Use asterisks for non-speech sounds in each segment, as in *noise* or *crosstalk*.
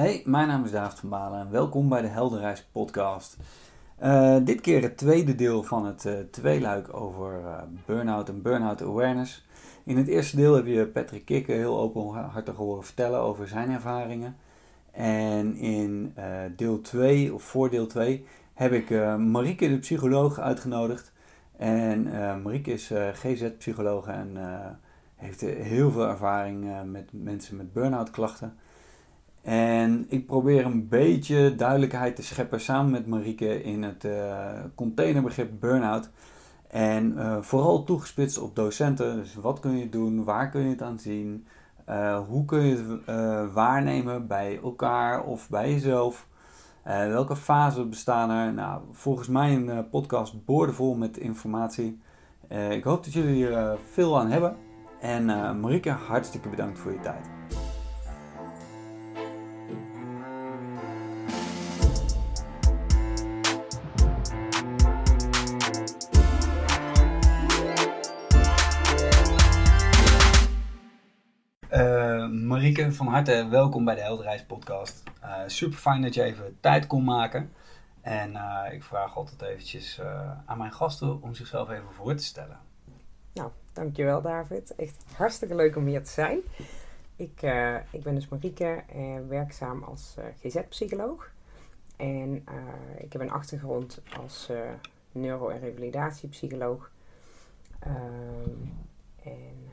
Hey, mijn naam is David van Balen en welkom bij de Helderreis podcast. Uh, dit keer het tweede deel van het uh, tweeluik over uh, burn-out en burn-out awareness. In het eerste deel heb je Patrick Kikke heel openhartig horen vertellen over zijn ervaringen. En in deel 2, of voor deel 2, heb ik Marieke de psycholoog uitgenodigd. En Marieke is GZ-psycholoog en heeft heel veel ervaring met mensen met burn-out klachten. En ik probeer een beetje duidelijkheid te scheppen samen met Marieke in het uh, containerbegrip burn-out. En uh, vooral toegespitst op docenten. Dus wat kun je doen, waar kun je het aan zien, uh, hoe kun je het waarnemen bij elkaar of bij jezelf. welke fasen bestaan er? Nou, volgens mij een podcast boordevol met informatie. ik hoop dat jullie er veel aan hebben. En Marieke, hartstikke bedankt voor je tijd. Van harte welkom bij de Helderreis podcast. Uh, super fijn dat je even tijd kon maken. En uh, ik vraag altijd eventjes uh, aan mijn gasten om zichzelf even voor te stellen. Nou, dankjewel David. Echt hartstikke leuk om hier te zijn. Ik, ik ben dus Marieke, werkzaam als GZ-psycholoog. En ik heb een achtergrond als neuro- en revalidatiepsycholoog. Ehm, en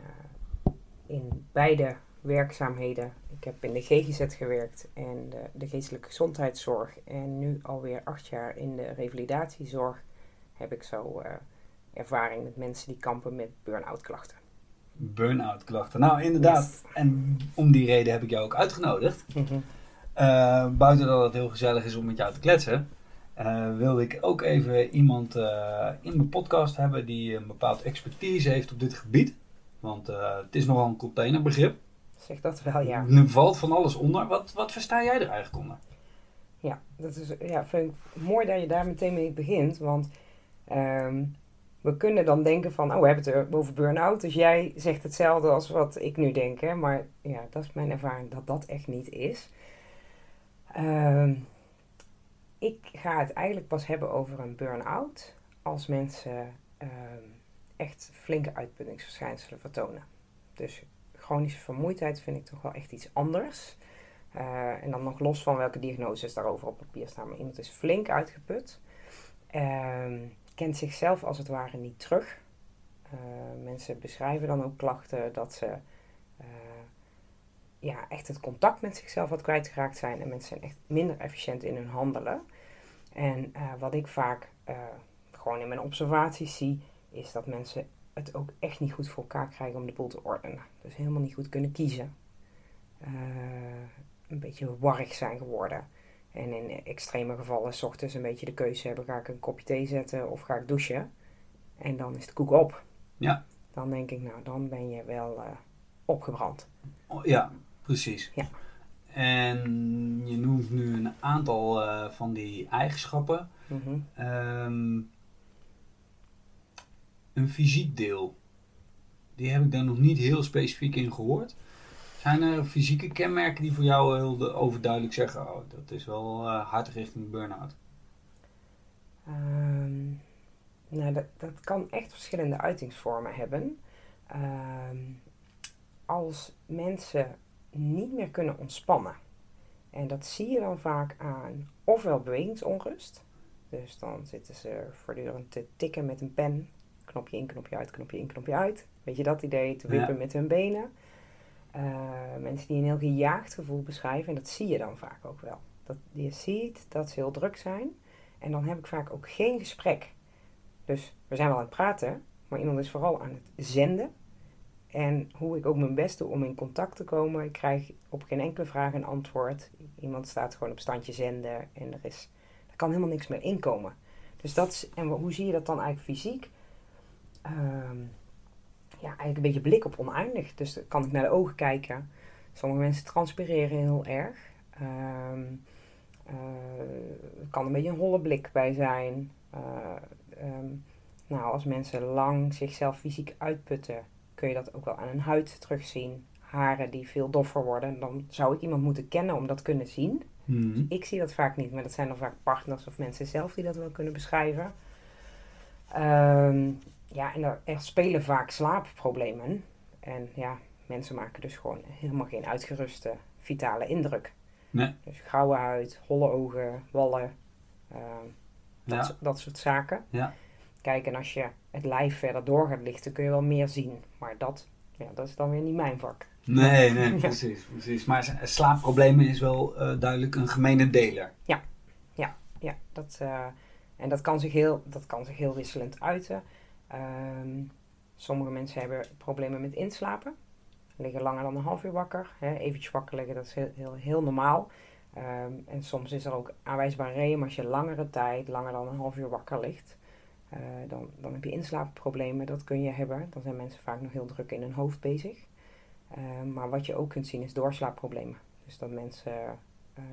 in beide werkzaamheden. Ik heb in de GGZ gewerkt en de, de geestelijke gezondheidszorg. En nu alweer acht jaar in de revalidatiezorg heb ik zo uh, ervaring met mensen die kampen met burn-out klachten. Burn-out klachten. Nou, inderdaad. En om die reden heb ik jou ook uitgenodigd. Mm buiten dat het heel gezellig is om met jou te kletsen, uh, wilde ik ook even iemand in mijn podcast hebben die een bepaald expertise heeft op dit gebied. Want het is nogal een containerbegrip. Zeg dat wel, ja. Nu valt van alles onder. Wat, wat versta jij er eigenlijk onder? Ja, dat is, ja, vind ik mooi dat je daar meteen mee begint. Want ehm, we kunnen dan denken van, oh, we hebben het over burn-out. Dus jij zegt hetzelfde als wat ik nu denk. Hè? Maar ja, dat is mijn ervaring dat dat echt niet is. Ehm, ik ga het eigenlijk pas hebben over een burn-out als mensen ehm, echt flinke uitputtingsverschijnselen vertonen. Dus chronische vermoeidheid vind ik toch wel echt iets anders. Uh, en dan nog los van welke diagnoses daarover op papier staan. Maar iemand is flink uitgeput. Uh, kent zichzelf als het ware niet terug. Uh, mensen beschrijven dan ook klachten dat ze eh, ja, echt het contact met zichzelf wat kwijtgeraakt zijn. En mensen zijn echt minder efficiënt in hun handelen. En wat ik vaak gewoon in mijn observaties zie, is dat mensen het ook echt niet goed voor elkaar krijgen om de boel te ordenen. Dus helemaal niet goed kunnen kiezen. Uh, een beetje warrig zijn geworden. En in extreme gevallen s ochtends een beetje de keuze hebben: ga ik een kopje thee zetten of ga ik douchen? En dan is de koek op. Ja. Dan denk ik, nou, dan ben je wel uh, opgebrand. Oh, ja, precies. Ja. En je noemt nu een aantal uh, van die eigenschappen. Mm -hmm een fysiek deel. Die heb ik daar nog niet heel specifiek in gehoord. Zijn er fysieke kenmerken die voor jou heel overduidelijk zeggen: oh, dat is wel uh, hard richting burn-out? Um, nou, dat, dat kan echt verschillende uitingsvormen hebben. Um, als mensen niet meer kunnen ontspannen. En dat zie je dan vaak aan ofwel bewegingsonrust. Dus dan zitten ze voortdurend te tikken met een pen knopje in, knopje uit, knopje in, knopje uit. Weet je dat idee? Te wippen met hun benen. Uh, mensen die een heel gejaagd gevoel beschrijven. En dat zie je dan vaak ook wel. Dat je ziet dat ze heel druk zijn. En dan heb ik vaak ook geen gesprek. Dus we zijn wel aan het praten. Maar iemand is vooral aan het zenden. En hoe ik ook mijn best doe om in contact te komen. Ik krijg op geen enkele vraag een antwoord. Iemand staat gewoon op standje zenden. En er, is, er kan helemaal niks meer inkomen. Dus dat is, en hoe zie je dat dan eigenlijk fysiek? Ehm, ja, eigenlijk een beetje blik op oneindig. Dus dan kan ik naar de ogen kijken. Sommige mensen transpireren heel erg. Um, er kan een beetje een holle blik bij zijn. Uh, um, nou, als mensen lang zichzelf fysiek uitputten, kun je dat ook wel aan hun huid terugzien. haren die veel doffer worden, dan zou ik iemand moeten kennen om dat kunnen zien. Mhm. Ik zie dat vaak niet, maar dat zijn dan vaak partners of mensen zelf die dat wel kunnen beschrijven. Ehm, ja, en er, er spelen vaak slaapproblemen. En ja, mensen maken dus gewoon helemaal geen uitgeruste vitale indruk. Nee. Dus grauwe huid, holle ogen, wallen, ehm, dat, Ja. dat soort zaken. Ja. Kijk, en als je het lijf verder door gaat lichten, kun je wel meer zien. Maar dat, ja, dat is dan weer niet mijn vak. Nee, nee, *laughs* precies, precies. Maar s- slaapproblemen is wel eh, duidelijk een gemene deler. Ja, dat, eh, en dat kan, zich heel, dat kan zich heel wisselend uiten. Ehm, sommige mensen hebben problemen met inslapen. Liggen langer dan een half uur wakker. Hè, eventjes wakker liggen, dat is heel, heel, normaal. Ehm, en soms is er ook aanwijsbaar maar als je langere tijd, langer dan een half uur wakker ligt, eh, dan, dan heb je inslaapproblemen. Dat kun je hebben. Dan zijn mensen vaak nog heel druk in hun hoofd bezig. Ehm, maar wat je ook kunt zien is doorslaapproblemen. Dus dat mensen eh,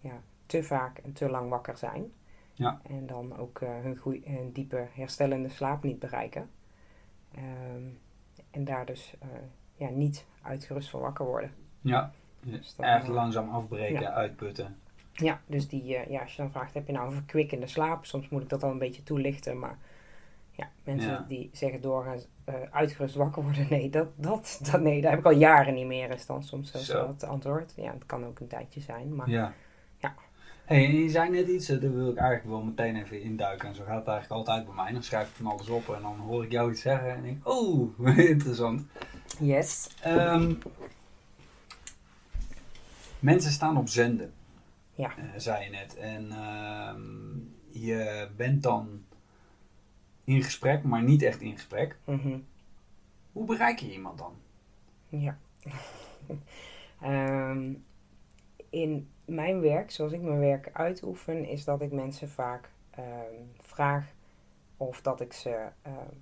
ja, te vaak en te lang wakker zijn. Ja. En dan ook eh, hun, goeie, hun diepe herstellende slaap niet bereiken. Ehm, en daar dus eh, ja, niet uitgerust van wakker worden. Ja, Dus dat, erg eh, langzaam afbreken, ja. uitputten. Ja, dus die, ja, als je dan vraagt, heb je nou een verkwikkende slaap? Soms moet ik dat al een beetje toelichten, maar ja, mensen Ja. die zeggen doorgaans uitgerust wakker worden, nee dat, dat, dat, nee, dat heb ik al jaren niet meer, is dan soms Zo. het antwoord. Ja, het kan ook een tijdje zijn, maar Ja. Hey, en je zei net iets, daar wil ik eigenlijk wel meteen even induiken. En zo gaat het eigenlijk altijd bij mij. Dan schrijf ik van alles op en dan hoor ik jou iets zeggen en denk ik, oh, *laughs* interessant. yes. Ehm, mensen staan op zenden, Ja. eh, zei je net. En ehm, je bent dan in gesprek, maar niet echt in gesprek. Mhm. Hoe bereik je iemand dan? Ja. *laughs* Ehm, in mijn werk, zoals ik mijn werk uitoefen, is dat ik mensen vaak ehm, vraag of dat ik ze, ehm,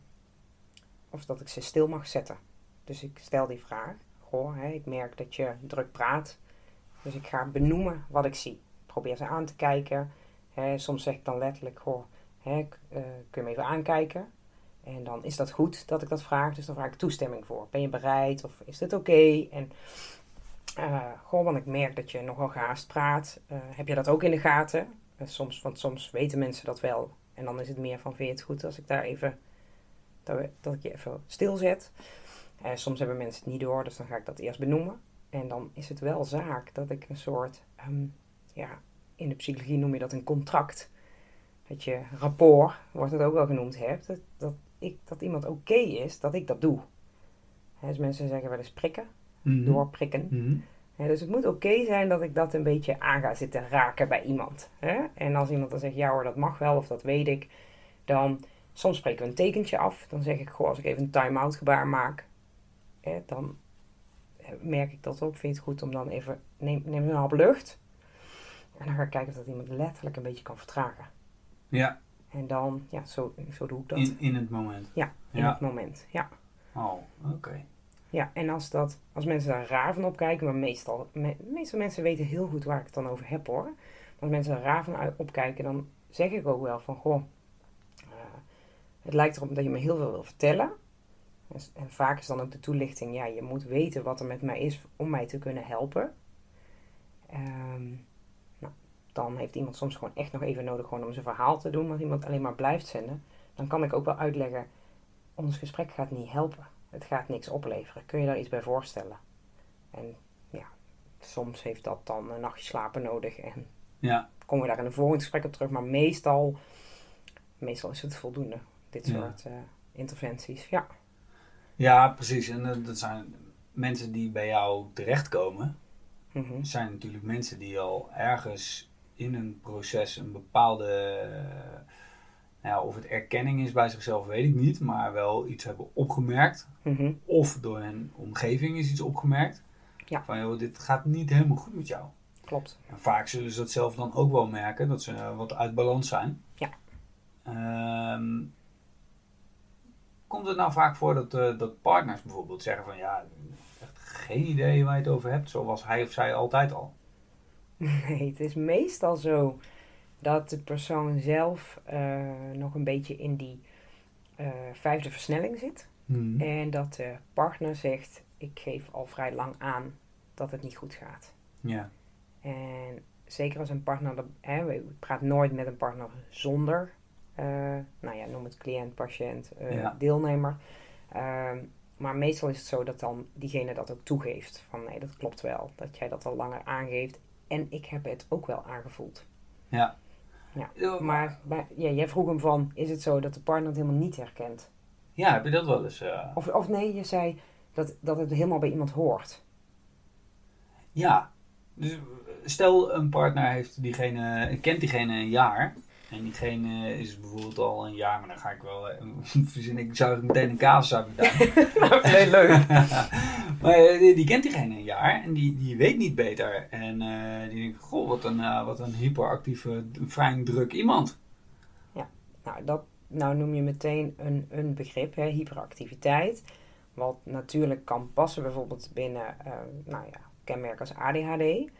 of dat ik ze stil mag zetten. Dus ik stel die vraag. Goh, ik merk dat je druk praat. Dus ik ga benoemen wat ik zie. Ik probeer ze aan te kijken. Soms zeg ik dan letterlijk, goh, eh, kun je me even aankijken? En dan is dat goed dat ik dat vraag. Dus dan vraag ik toestemming voor. Ben je bereid of is dit oké? En gewoon, want ik merk dat je nogal gehaast praat. Eh, heb je dat ook in de gaten? Eh, soms, want soms weten mensen dat wel. En dan is het meer van, vind je het goed als ik daar even, dat, dat ik je even stilzet? Soms hebben mensen het niet door, dus dan ga ik dat eerst benoemen. En dan is het wel zaak dat ik een soort, ehm, ja, in de psychologie noem je dat een contract. Dat je rapport, wordt het ook wel genoemd, hebt. Dat, dat, ik, dat iemand oké is dat ik dat doe. Dus mensen zeggen wel eens prikken, doorprikken. Mhm. Dus het moet oké zijn dat ik dat een beetje aan ga zitten raken bij iemand. Hè? En als iemand dan zegt, ja hoor, dat mag wel of dat weet ik, dan soms spreken we een tekentje af. Dan zeg ik, goh, als ik even een time-out gebaar maak, hè, dan eh, merk ik dat ook. Vind je het goed om dan even, neem, neem een hap lucht. En dan ga ik kijken of dat iemand letterlijk een beetje kan vertragen. Ja, En dan, ja, zo, zo doe ik dat. in, in het moment. Ja, in Ja. het moment. Ja. Oh, oké. Ja, en als, dat, als mensen daar raar van opkijken, maar meestal, me, meestal mensen weten heel goed waar ik het dan over heb hoor. Als mensen er raar van opkijken, dan zeg ik ook wel van, goh, eh, het lijkt erop dat je me heel veel wil vertellen. En, vaak is dan ook de toelichting, ja, je moet weten wat er met mij is om mij te kunnen helpen. Ehm, nou, dan heeft iemand soms gewoon echt nog even nodig gewoon om zijn verhaal te doen. Als iemand alleen maar blijft zenden, dan kan ik ook wel uitleggen, ons gesprek gaat niet helpen. Het gaat niks opleveren. Kun je daar iets bij voorstellen? En ja, soms heeft dat dan een nachtje slapen nodig. En Ja, komen we daar in een volgend gesprek op terug. Maar meestal, meestal is het voldoende. Dit Ja. soort eh, interventies. Ja. ja precies. En eh, dat zijn mensen die bij jou terechtkomen. Mhm. zijn natuurlijk mensen die al ergens in een proces een bepaalde, eh, nou ja, of het erkenning is bij zichzelf, weet ik niet, maar wel iets hebben opgemerkt. Mhm. Of door hun omgeving is iets opgemerkt. Ja. Van joh, dit gaat niet helemaal goed met jou. Klopt. En vaak zullen ze dat zelf dan ook wel merken, dat ze wat uit balans zijn. Ja. Ehm, komt het nou vaak voor dat, eh, dat partners bijvoorbeeld zeggen van ja, echt geen idee waar je het over hebt, zoals hij of zij altijd al. *laughs* Nee, het is meestal zo dat de persoon zelf eh, nog een beetje in die eh, vijfde versnelling zit. Mhm. En dat de partner zegt, ik geef al vrij lang aan dat het niet goed gaat. Ja. En zeker als een partner, hè, ik praat nooit met een partner zonder, eh, nou ja, noem het cliënt, patiënt, Ja. deelnemer. Ehm, maar meestal is het zo dat dan diegene dat ook toegeeft. Van nee, dat klopt wel. Dat jij dat al langer aangeeft. En ik heb het ook wel aangevoeld. Ja. Ja. Maar bij, ja, jij vroeg hem van, is het zo dat de partner het helemaal niet herkent? Ja, heb je dat wel eens? eh, Of, of nee, je zei dat, dat het helemaal bij iemand hoort. Ja. Dus stel een partner heeft diegene, kent diegene een jaar. En diegene is bijvoorbeeld al een jaar, maar dan ga ik wel eh, *laughs* verzin ik zou meteen een casus uit moeten nee, leuk. *laughs* maar eh, die, die kent diegene een jaar en die, die weet niet beter. En eh, die denkt, goh, wat een, wat een hyperactieve, fijn druk iemand. Nou, dat nou noem je meteen een, een begrip, hè, hyperactiviteit. Wat natuurlijk kan passen bijvoorbeeld binnen eh, nou ja, kenmerken als ADHD.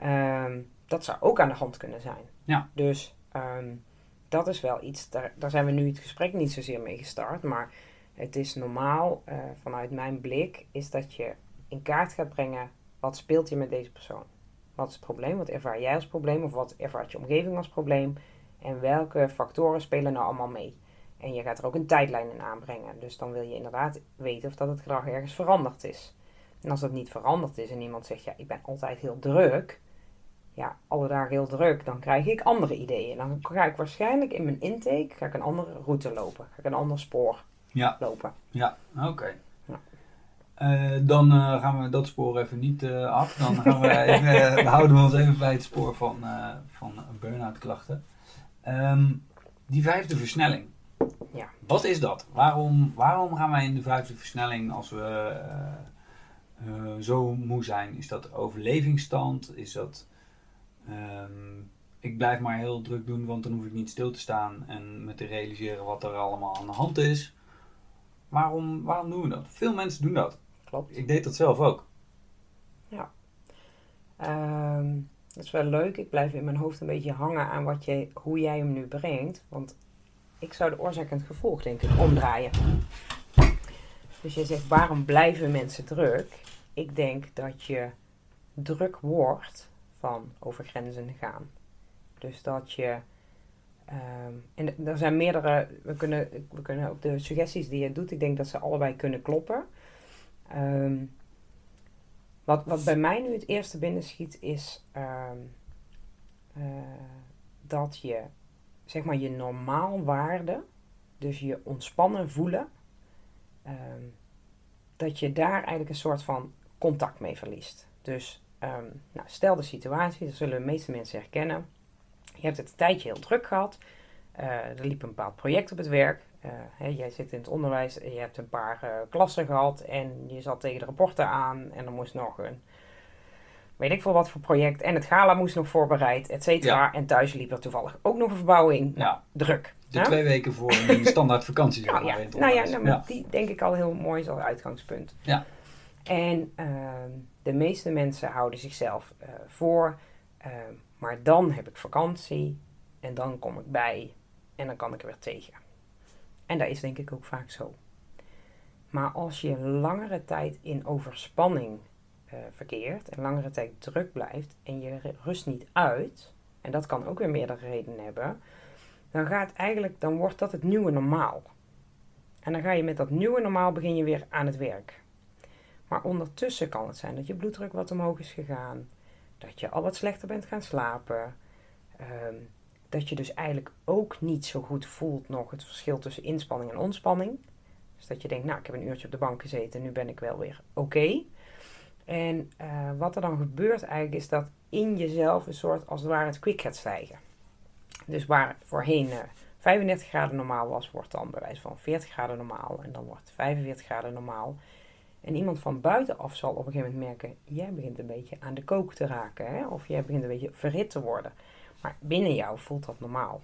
Ehm, dat zou ook aan de hand kunnen zijn. Ja. Dus ehm, dat is wel iets, daar, zijn we nu het gesprek niet zozeer mee gestart. Maar het is normaal, eh, vanuit mijn blik, is dat je in kaart gaat brengen... wat speelt je met deze persoon? Wat is het probleem? Wat ervaar jij als probleem? Of wat ervaart je omgeving als probleem? En welke factoren spelen nou allemaal mee? En je gaat er ook een tijdlijn in aanbrengen. Dus dan wil je inderdaad weten of dat het gedrag ergens veranderd is. En als dat niet veranderd is en iemand zegt, ja, ik ben altijd heel druk. Ja, alle dagen heel druk. Dan krijg ik andere ideeën. Dan ga ik waarschijnlijk in mijn intake ga ik een andere route lopen. Ga ik een ander spoor Ja, lopen. ja, oké. Ja. Eh, dan eh, gaan we dat spoor even niet eh, af. Dan gaan we *laughs* even, houden we ons even bij het spoor van, van burn-out klachten. Ehm, die vijfde versnelling. Ja. Wat is dat? Waarom, waarom gaan wij in de vijfde versnelling als we zo moe zijn? Is dat overlevingsstand? Is dat ehm, ik blijf maar heel druk doen, want dan hoef ik niet stil te staan en me te realiseren wat er allemaal aan de hand is? Waarom, waarom doen we dat? Veel mensen doen dat. Klopt. Ik deed dat zelf ook. Ehm, dat is wel leuk. Ik blijf in mijn hoofd een beetje hangen aan wat je, hoe jij hem nu brengt. Want ik zou de oorzaak en het gevolg denk ik omdraaien. Dus je zegt, waarom blijven mensen druk? Ik denk dat je druk wordt van over grenzen gaan. Dus dat je... ehm, en er zijn meerdere... We kunnen, we kunnen ook de suggesties die je doet, ik denk dat ze allebei kunnen kloppen. Ehm, wat, wat bij mij nu het eerste binnenschiet is ehm, eh, dat je, zeg maar, je normaalwaarde, dus je ontspannen voelen, dat je daar eigenlijk een soort van contact mee verliest. Dus ehm, nou, stel de situatie, dat zullen de meeste mensen herkennen. Je hebt het een tijdje heel druk gehad. Eh, er liep een bepaald project op het werk. Eh, hè, jij zit in het onderwijs en je hebt een paar eh, klassen gehad en je zat tegen de rapporten aan en er moest nog een weet ik veel wat voor project en het gala moest nog voorbereid, et cetera. En thuis liep er toevallig ook nog een verbouwing. Nou, Ja, druk. de hè? twee weken voor een *laughs* standaard vakantie. Nou ja, nou ja, onderwijs. nou, maar die denk ik al heel mooi is als uitgangspunt. Ja. En ehm, de meeste mensen houden zichzelf eh, voor, ehm, maar dan heb ik vakantie en dan kom ik bij en dan kan ik er weer tegen. En dat is denk ik ook vaak zo. Maar als je langere tijd in overspanning eh, verkeert en langere tijd druk blijft en je rust niet uit, en dat kan ook weer meerdere redenen hebben, dan gaat eigenlijk, dan wordt dat het nieuwe normaal. En dan ga je met dat nieuwe normaal begin je weer aan het werk. Maar ondertussen kan het zijn dat je bloeddruk wat omhoog is gegaan, dat je al wat slechter bent gaan slapen, ehm, dat je dus eigenlijk ook niet zo goed voelt nog het verschil tussen inspanning en ontspanning. Dus dat je denkt, nou, ik heb een uurtje op de bank gezeten, nu ben ik wel weer oké. En eh, wat er dan gebeurt eigenlijk is dat in jezelf een soort, als het ware, het kwik gaat stijgen. Dus waar voorheen eh, 35 graden normaal was, wordt dan bij wijze van 40 graden normaal. En dan wordt 45 graden normaal. En iemand van buitenaf zal op een gegeven moment merken, jij begint een beetje aan de kook te raken. Hè? Of jij begint een beetje verhit te worden. Maar binnen jou voelt dat normaal.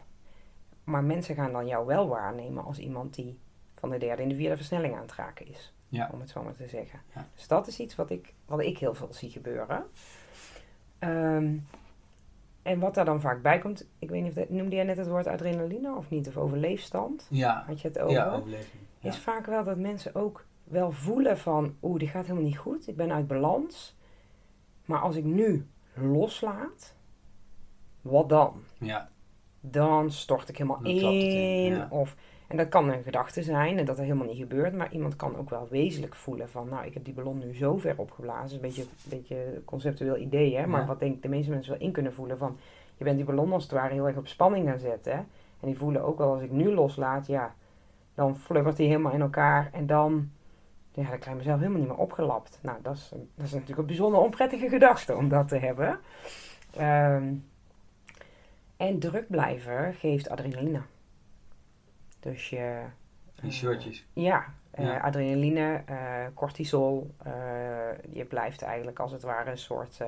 Maar mensen gaan dan jou wel waarnemen als iemand die van de derde in de vierde versnelling aan het raken is. Ja. Om het zo maar te zeggen. Ja. Dus dat is iets wat ik, wat ik heel veel zie gebeuren. Ehm, en wat daar dan vaak bij komt, ik weet niet of dat, noemde jij net het woord adrenaline of niet? Of overleefstand? Ja, Had je het over? ja overleving. Ja. Is vaak wel dat mensen ook wel voelen van, oeh, dit gaat helemaal niet goed. Ik ben uit balans. Maar als ik nu loslaat, wat dan? Ja. Dan stort ik helemaal Dan in, in. ja. Of, en dat kan een gedachte zijn en dat er helemaal niet gebeurt. Maar iemand kan ook wel wezenlijk voelen van, nou, ik heb die ballon nu zo ver opgeblazen. Een beetje, een beetje conceptueel idee, hè. Maar Ja. wat denk ik de meeste mensen wel in kunnen voelen van, je bent die ballon als het ware heel erg op spanning gaan zetten. hè. En die voelen ook wel, als ik nu loslaat, ja, dan flubbert die helemaal in elkaar. En dan, ja, dan krijg ik mezelf helemaal niet meer opgelapt. Nou, dat is, dat is natuurlijk een bijzonder onprettige gedachte om dat te hebben. Ehm, en druk blijven geeft adrenaline. Dus je... Die eh, shortjes. ja, eh, adrenaline, eh, cortisol. je blijft eigenlijk als het ware een soort...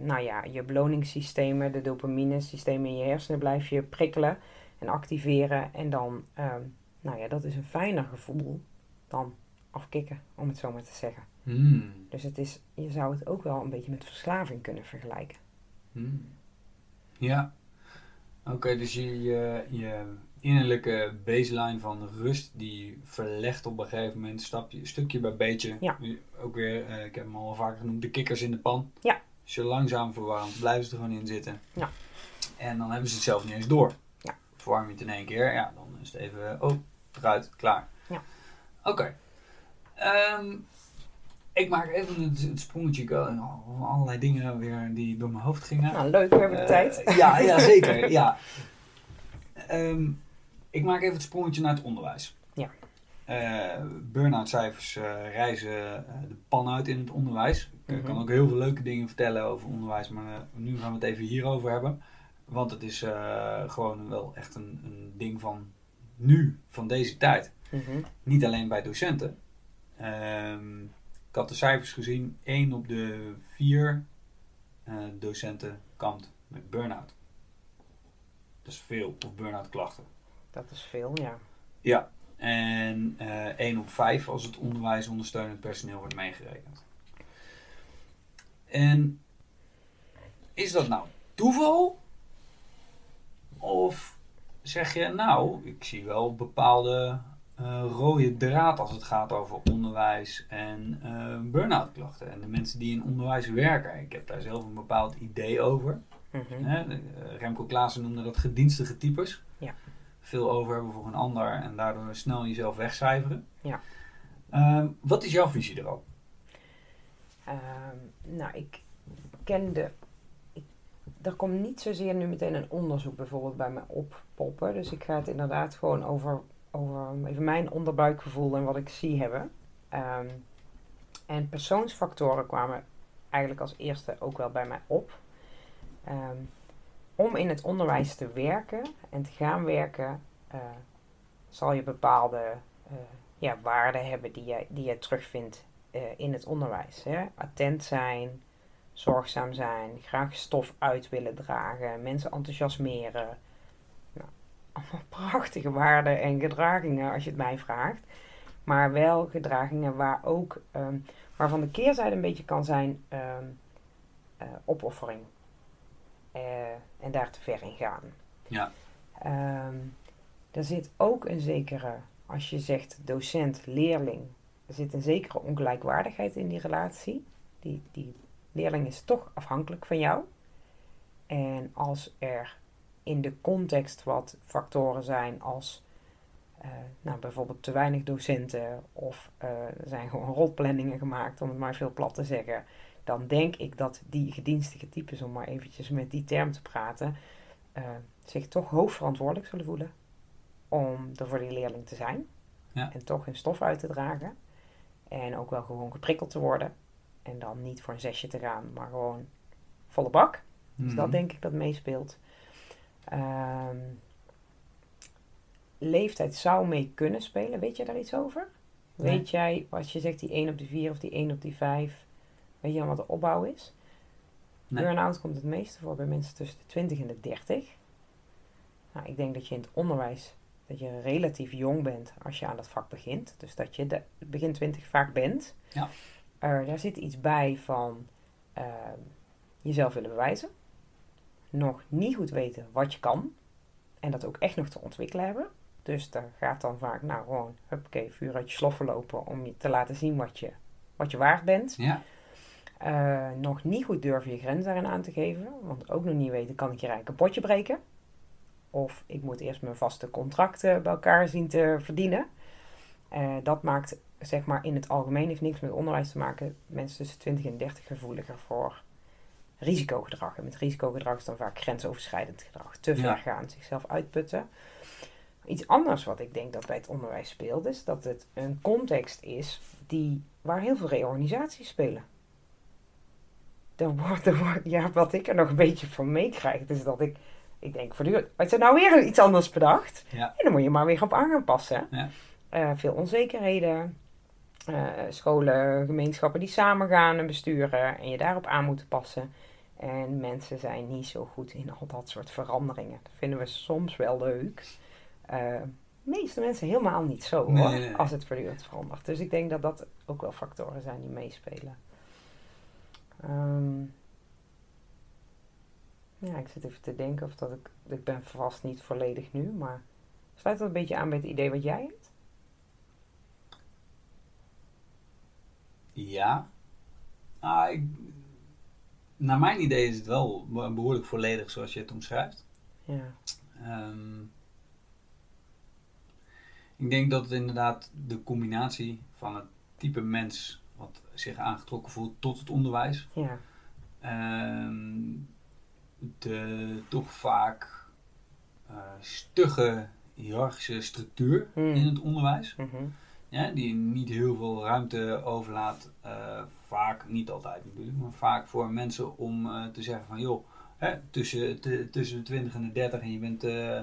nou ja, je beloningssystemen, de dopamine systemen in je hersenen blijf je prikkelen en activeren. En dan, ehm, nou ja, dat is een fijner gevoel dan afkicken, om het zo maar te zeggen. Hmm. Dus het is, je zou het ook wel een beetje met verslaving kunnen vergelijken. Hmm. Ja. Oké, dus je, je, je innerlijke baseline van rust, die verlegt op een gegeven moment stapje, stukje bij beetje. Ja. Ook weer, eh, ik heb hem al vaker genoemd, de kikkers in de pan. Ja. Als je langzaam verwarmt, blijven ze er gewoon in zitten. Ja. En dan hebben ze het zelf niet eens door. Ja. Verwarm je het in één keer, ja, dan is het even, oh, eruit, klaar. Ja. Oké. Ehm, ik maak even het, het sprongetje, eh, allerlei dingen weer die door mijn hoofd gingen. Nou, leuk, we hebben de Eh, tijd. Ja, ja *laughs* zeker. ja. Ehm, ik maak even het sprongetje naar het onderwijs. Ja. Eh, burn-out cijfers eh, reizen de pan uit in het onderwijs. Ik eh, Mhm. kan ook heel veel leuke dingen vertellen over onderwijs, maar nu gaan we het even hierover hebben. Want het is gewoon wel echt een, een ding van nu, van deze tijd. Mhm. Niet alleen bij docenten. Ehm, ik had de cijfers gezien. 1 op de 4 eh, docenten kampt met burn-out. Dat is veel, of burn-out klachten. Dat is veel, ja. Ja, en eh 1 op 5 als het onderwijs ondersteunend personeel wordt meegerekend. En is dat nou toeval? Of zeg je, nou, ik zie wel bepaalde eh, rode draad als het gaat over onderwijs en eh burn-out klachten. En de mensen die in onderwijs werken, ik heb daar zelf een bepaald idee over. Mhm. De- eh, Remco Klaassen noemde dat gedienstige types. Ja. Veel over hebben voor een ander en daardoor snel jezelf wegcijferen. Ja. Ehm, wat is jouw visie erop? Ehm, nou, ik kende. Ik, er komt niet zozeer nu meteen een onderzoek bijvoorbeeld bij me oppoppen. Dus ik ga het inderdaad gewoon over, over even mijn onderbuikgevoel en wat ik zie hebben. Ehm, en persoonsfactoren kwamen eigenlijk als eerste ook wel bij mij op. Ehm, om in het onderwijs te werken en te gaan werken, eh, zal je bepaalde eh, ja, waarden hebben die je, die je terugvindt eh, in het onderwijs. Hè? Attent zijn, zorgzaam zijn, graag stof uit willen dragen, mensen enthousiasmeren. Allemaal *laughs* prachtige waarden en gedragingen als je het mij vraagt. Maar wel gedragingen waar ook, ehm, waarvan de keerzijde een beetje kan zijn ehm, eh, opoffering. Eh, en daar te ver in gaan. Ja. Er zit ook een zekere, als je zegt docent, leerling, er zit een zekere ongelijkwaardigheid in die relatie. Die, die leerling is toch afhankelijk van jou. En als er in de context wat factoren zijn als eh, nou, bijvoorbeeld te weinig docenten of eh, er zijn gewoon rotplanningen gemaakt, om het maar veel plat te zeggen, dan denk ik dat die gedienstige types, om maar eventjes met die term te praten, eh, zich toch hoofdverantwoordelijk zullen voelen om er voor die leerling te zijn. Ja. En toch hun stof uit te dragen. En ook wel gewoon geprikkeld te worden. En dan niet voor een zesje te gaan, maar gewoon volle bak. Dus Mhm. dat denk ik dat meespeelt. Ehm, leeftijd zou mee kunnen spelen. Weet jij daar iets over? Nee. Weet jij, als je zegt die 1 op die 4 of die 1 op die 5, weet je dan wat de opbouw is? Nee. Burn-out komt het meeste voor bij mensen tussen de 20 en de 30. Nou, ik denk dat je in het onderwijs dat je relatief jong bent als je aan dat vak begint. Dus dat je de, begin 20 vaak bent. Ja. Daar zit iets bij van ehm, jezelf willen bewijzen. Nog niet goed weten wat je kan. En dat ook echt nog te ontwikkelen hebben. Dus daar gaat dan vaak, nou gewoon, huppakee, vuur uit je sloffen lopen om je te laten zien wat je, wat je waard bent. Ja. Eh, nog niet goed durven je grens daarin aan te geven. Want ook nog niet weten, kan ik je rijk een potje breken? Of ik moet eerst mijn vaste contracten bij elkaar zien te verdienen. Eh, dat maakt, zeg maar, in het algemeen heeft niks met onderwijs te maken. Mensen tussen 20 en 30 gevoeliger voor risicogedrag. En met risicogedrag is dan vaak grensoverschrijdend gedrag. Te ver Ja. gaan, zichzelf uitputten. Iets anders wat ik denk dat bij het onderwijs speelt, is dat het een context is die, waar heel veel reorganisaties spelen. Er wordt, er wordt, ja, wat ik er nog een beetje van meekrijg, is dat ik, ik denk voortdurend, is er nou weer iets anders bedacht? Ja. En dan moet je maar weer op aan gaan passen. Ja. Eh, veel onzekerheden, eh, scholen, gemeenschappen die samen gaan en besturen en je daarop aan moeten passen. En mensen zijn niet zo goed in al dat soort veranderingen. Dat vinden we soms wel leuk. Eh, de meeste mensen helemaal niet zo hoor, nee, als het voortdurend verandert. Dus ik denk dat dat ook wel factoren zijn die meespelen. Ehm, ja, ik zit even te denken of dat ik... Ik ben vast niet volledig nu, maar... Sluit dat een beetje aan bij het idee wat jij hebt? Ja. Ah, ik, naar mijn idee is het wel be- behoorlijk volledig zoals je het omschrijft. Ja. Ehm, ik denk dat het inderdaad de combinatie van het type mens wat zich aangetrokken voelt tot het onderwijs, Ja. ehm, de toch vaak eh, stugge hiërarchische structuur Hmm. in het onderwijs, Mhm. Ja, die niet heel veel ruimte overlaat, eh, vaak, niet altijd natuurlijk, maar vaak voor mensen om eh, te zeggen van joh, hè, tussen, tussen de 20 en de 30 en je bent eh,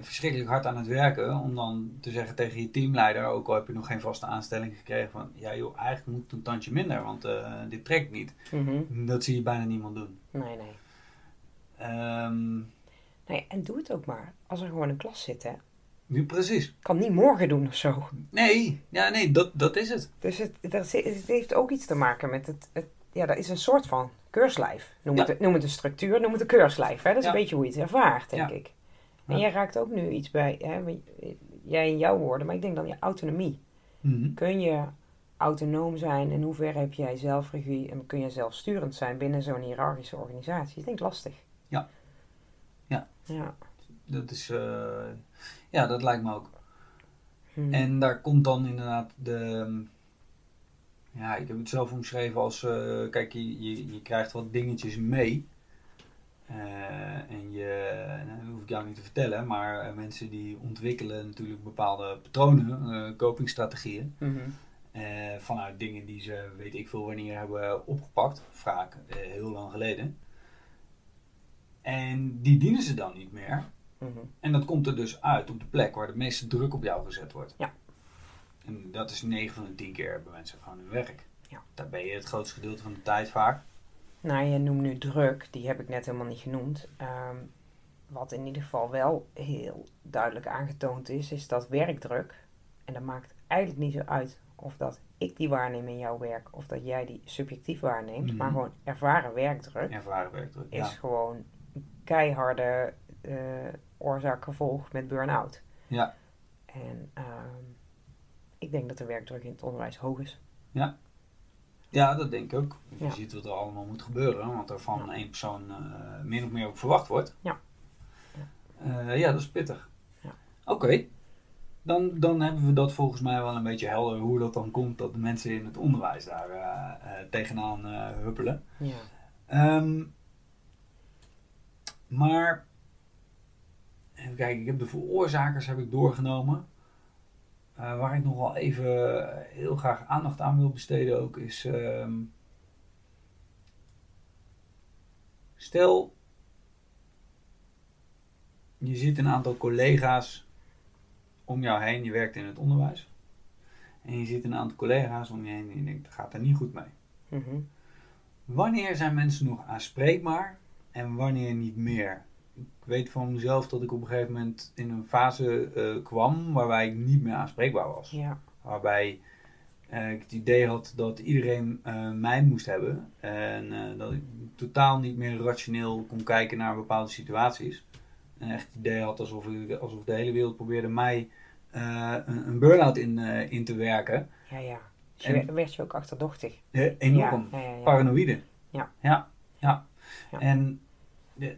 verschrikkelijk hard aan het werken, om dan te zeggen tegen je teamleider, ook al heb je nog geen vaste aanstelling gekregen, van ja joh, eigenlijk moet het een tandje minder, want dit trekt niet. Mhm. Dat zie je bijna niemand doen. Nee, nee. Ehm, Nee, en doe het ook maar. Als er gewoon een klas zit, hè. Nu precies. Kan niet morgen doen of zo. Nee, ja, nee dat, dat is het. Dus het, het heeft ook iets te maken met het... het ja, dat is een soort van keurslijf. Noem, Ja. het, noem het een structuur, noem het een keurslijf. Hè? Dat is Ja. een beetje hoe je het ervaart, denk Ja. ik. En jij raakt ook nu iets bij... Hè? Jij in jouw woorden, maar ik denk dan je autonomie. Mhm. Kun je autonoom zijn? In hoeverre heb jij zelfregie? En kun je zelfsturend zijn binnen zo'n hiërarchische organisatie? Ik denk lastig. Ja. Ja. Ja. Dat is, eh, ja, dat lijkt me ook. Hm. En daar komt dan inderdaad de. Ja, ik heb het zelf omschreven als. eh, kijk, je, je, je krijgt wat dingetjes mee. Eh, en je, nou, dat hoef ik jou niet te vertellen, maar eh, mensen die ontwikkelen natuurlijk bepaalde patronen, copingstrategieën. Mhm. vanuit dingen die ze, weet ik veel wanneer, hebben opgepakt. Vaak heel lang geleden. En die dienen ze dan niet meer. Mhm. En dat komt er dus uit op de plek waar de meeste druk op jou gezet wordt. Ja. En dat is 9 van de 10 keer bij mensen gewoon hun werk. Ja. Daar ben je het grootste gedeelte van de tijd vaak. Nou, je noemt nu druk, die heb ik net helemaal niet genoemd. Ehm, wat in ieder geval wel heel duidelijk aangetoond is, is dat werkdruk, en dat maakt eigenlijk niet zo uit of dat ik die waarneem in jouw werk of dat jij die subjectief waarneemt, Mhm. maar gewoon ervaren werkdruk Ervaren werkdruk. is Ja. gewoon keiharde eh oorzaak-gevolg met burn-out. Ja. En ehm, ik denk dat de werkdruk in het onderwijs hoog is. ja, dat denk ik ook. Je Ja. ziet wat er allemaal moet gebeuren, want er van Ja. één persoon eh, min of meer ook verwacht wordt. Ja. Ja, ja dat is pittig. Ja. Oké. Dan, dan hebben we dat volgens mij wel een beetje helder hoe dat dan komt dat de mensen in het onderwijs daar eh, eh, tegenaan eh, huppelen. Ja. Ehm, maar, even kijken, ik heb de veroorzakers heb ik doorgenomen. Eh, waar ik nog wel even heel graag aandacht aan wil besteden ook is... ehm, stel, je ziet een aantal collega's om jou heen, je werkt in het onderwijs. En je ziet een aantal collega's om je heen en je denkt, dat gaat er niet goed mee. Mhm. Wanneer zijn mensen nog aanspreekbaar en wanneer niet meer? Ik weet van mezelf dat ik op een gegeven moment in een fase eh, kwam waarbij ik niet meer aanspreekbaar was. ja. Waarbij eh, ik het idee had dat iedereen eh, mij moest hebben en dat ik totaal niet meer rationeel kon kijken naar bepaalde situaties. een echt idee had alsof, ik, alsof de hele wereld probeerde mij een, een burn-out in, in te werken. Ja, ja. Dus En- werd je ook achterdochtig. Enorm. Ja, ja, ja, ja. Paranoïde. Ja. Ja, ja. En de,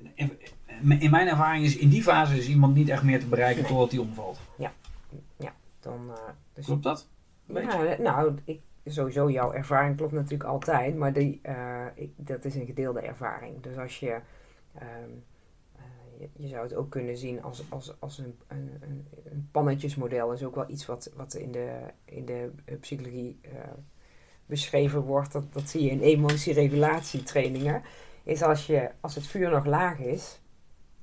in mijn ervaring is in die fase is iemand niet echt meer te bereiken Nee. totdat hij omvalt. Dan, eh, dus Klopt dat? Ja, nou, ik, sowieso jouw ervaring klopt natuurlijk altijd, maar die, eh, ik, dat is een gedeelde ervaring. Dus als je, ehm, eh, je, je zou het ook kunnen zien als, als, als een, een, een, een pannetjesmodel. is ook wel iets wat, wat in de, in de psychologie eh, beschreven wordt. Dat, dat zie je in emotieregulatietrainingen. Is als, je, als het vuur nog laag is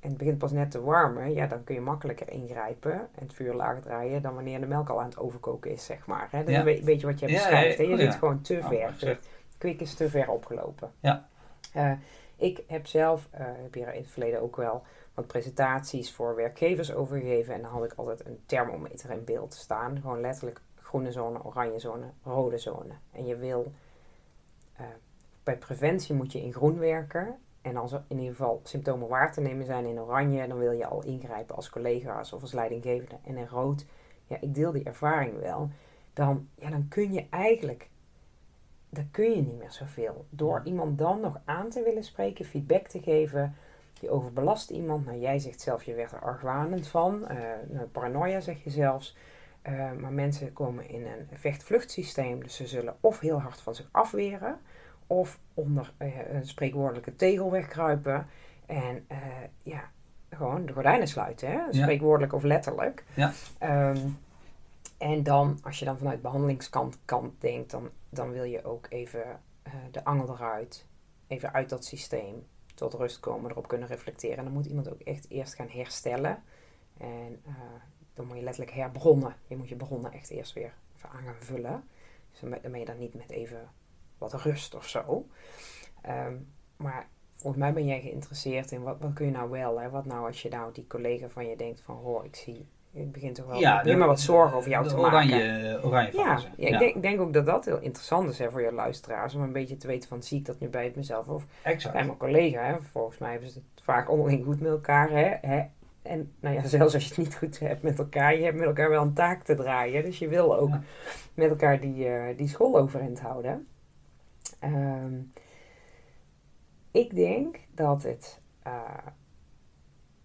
en het begint pas net te warmen, ja, dan kun je makkelijker ingrijpen en het vuur laag draaien dan wanneer de melk al aan het overkoken is, zeg maar. Hè? Dat Ja. is een be- beetje wat je beschrijft. hè? Je oh, zit gewoon te Oh, ver. De kwik is te ver opgelopen. Ja. Eh, ik heb zelf, eh, heb hier in het verleden ook wel wat presentaties voor werkgevers overgegeven. En dan had ik altijd een thermometer in beeld staan. Gewoon letterlijk groene zone, oranje zone, rode zone. En je wil, eh, bij preventie moet je in groen werken. En als er in ieder geval symptomen waar te nemen zijn in oranje, dan wil je al ingrijpen als collega's of als leidinggevende. En in rood, ja, ik deel die ervaring wel. Dan, ja, dan kun je eigenlijk, dan kun je niet meer zoveel. Door Ja. iemand dan nog aan te willen spreken, feedback te geven. Je overbelast iemand. Nou, jij zegt zelf, je werd er argwanend van. eh nou, paranoia zeg je zelfs. Eh, maar mensen komen in een vecht-vluchtsysteem. Dus ze zullen of heel hard van zich afweren. Of onder eh, een spreekwoordelijke tegel wegkruipen. En eh, ja, gewoon de gordijnen sluiten. Hè? Spreekwoordelijk of letterlijk. Ja. Ehm, en dan, als je dan vanuit behandelingskant kant denkt, dan, dan wil je ook even eh, de angel eruit. Even uit dat systeem. Tot rust komen, erop kunnen reflecteren. En dan moet iemand ook echt eerst gaan herstellen. En dan moet je letterlijk herbegonnen. Je moet je begonnen echt eerst weer even aan gaan vullen. Dus dan ben je dan niet met even wat rust of zo. Ehm, maar volgens mij ben jij geïnteresseerd in wat, wat kun je nou wel. Hè? Wat nou als je nou die collega van je denkt van... Hoor, ik zie... Ik begin toch wel Ja, meer wat zorgen over jou de te maken. oranje, oranje Ja, ja, ik denk, denk ook dat dat heel interessant is hè, voor je luisteraars. Om een beetje te weten van, zie ik dat nu bij het mezelf of exact. bij mijn collega. Hè? Volgens mij hebben ze het vaak onderling goed met elkaar. Hè? Hè? En nou ja, *laughs* zelfs als je het niet goed hebt met elkaar, je hebt met elkaar wel een taak te draaien. Dus je wil ook Ja. met elkaar die, eh, die school overeind houden. Ehm, ik denk dat het, eh,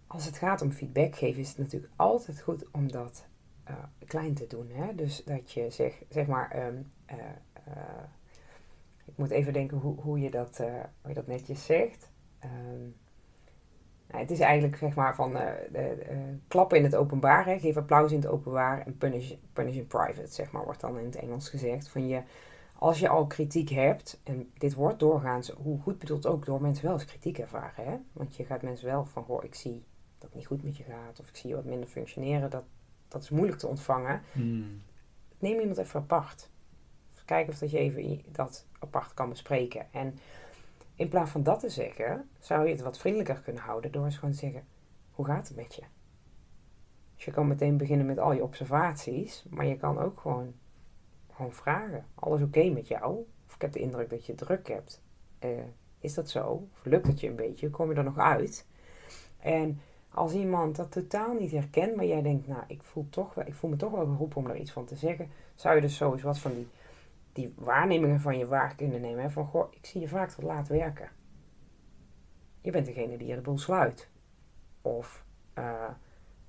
als het gaat om feedback geven, is het natuurlijk altijd goed om dat eh, klein te doen. Hè? Dus dat je zeg, zeg maar, ehm, eh, ik moet even denken hoe, hoe, je, dat, hoe je dat netjes zegt. Ehm, nou, het is eigenlijk zeg maar van de, klappen in het openbaar, hè? geef applaus in het openbaar en punish, punish in private, zeg maar, wordt dan in het Engels gezegd. Van je, als je al kritiek hebt, en dit wordt doorgaans, hoe goed bedoeld ook door mensen wel eens kritiek ervaren. Hè? Want je gaat mensen wel van, hoor, ik zie dat het niet goed met je gaat, of ik zie je wat minder functioneren, dat, dat is moeilijk te ontvangen. Hmm. Neem iemand even apart. Kijken of dat je even dat apart kan bespreken. En in plaats van dat te zeggen, zou je het wat vriendelijker kunnen houden door eens gewoon te zeggen: hoe gaat het met je? Dus je kan meteen beginnen met al je observaties, maar je kan ook gewoon, gewoon vragen: alles oké met jou? Of ik heb de indruk dat je druk hebt. Eh, is dat zo? Of lukt het je een beetje? Kom je er nog uit? En als iemand dat totaal niet herkent, maar jij denkt, nou, ik voel, toch wel, ik voel me toch wel geroepen om er iets van te zeggen, zou je dus zo wat van die, die waarnemingen van je waar kunnen nemen. Hè? Van, goh, ik zie je vaak te laat werken. Je bent degene die de boel sluit. Of eh,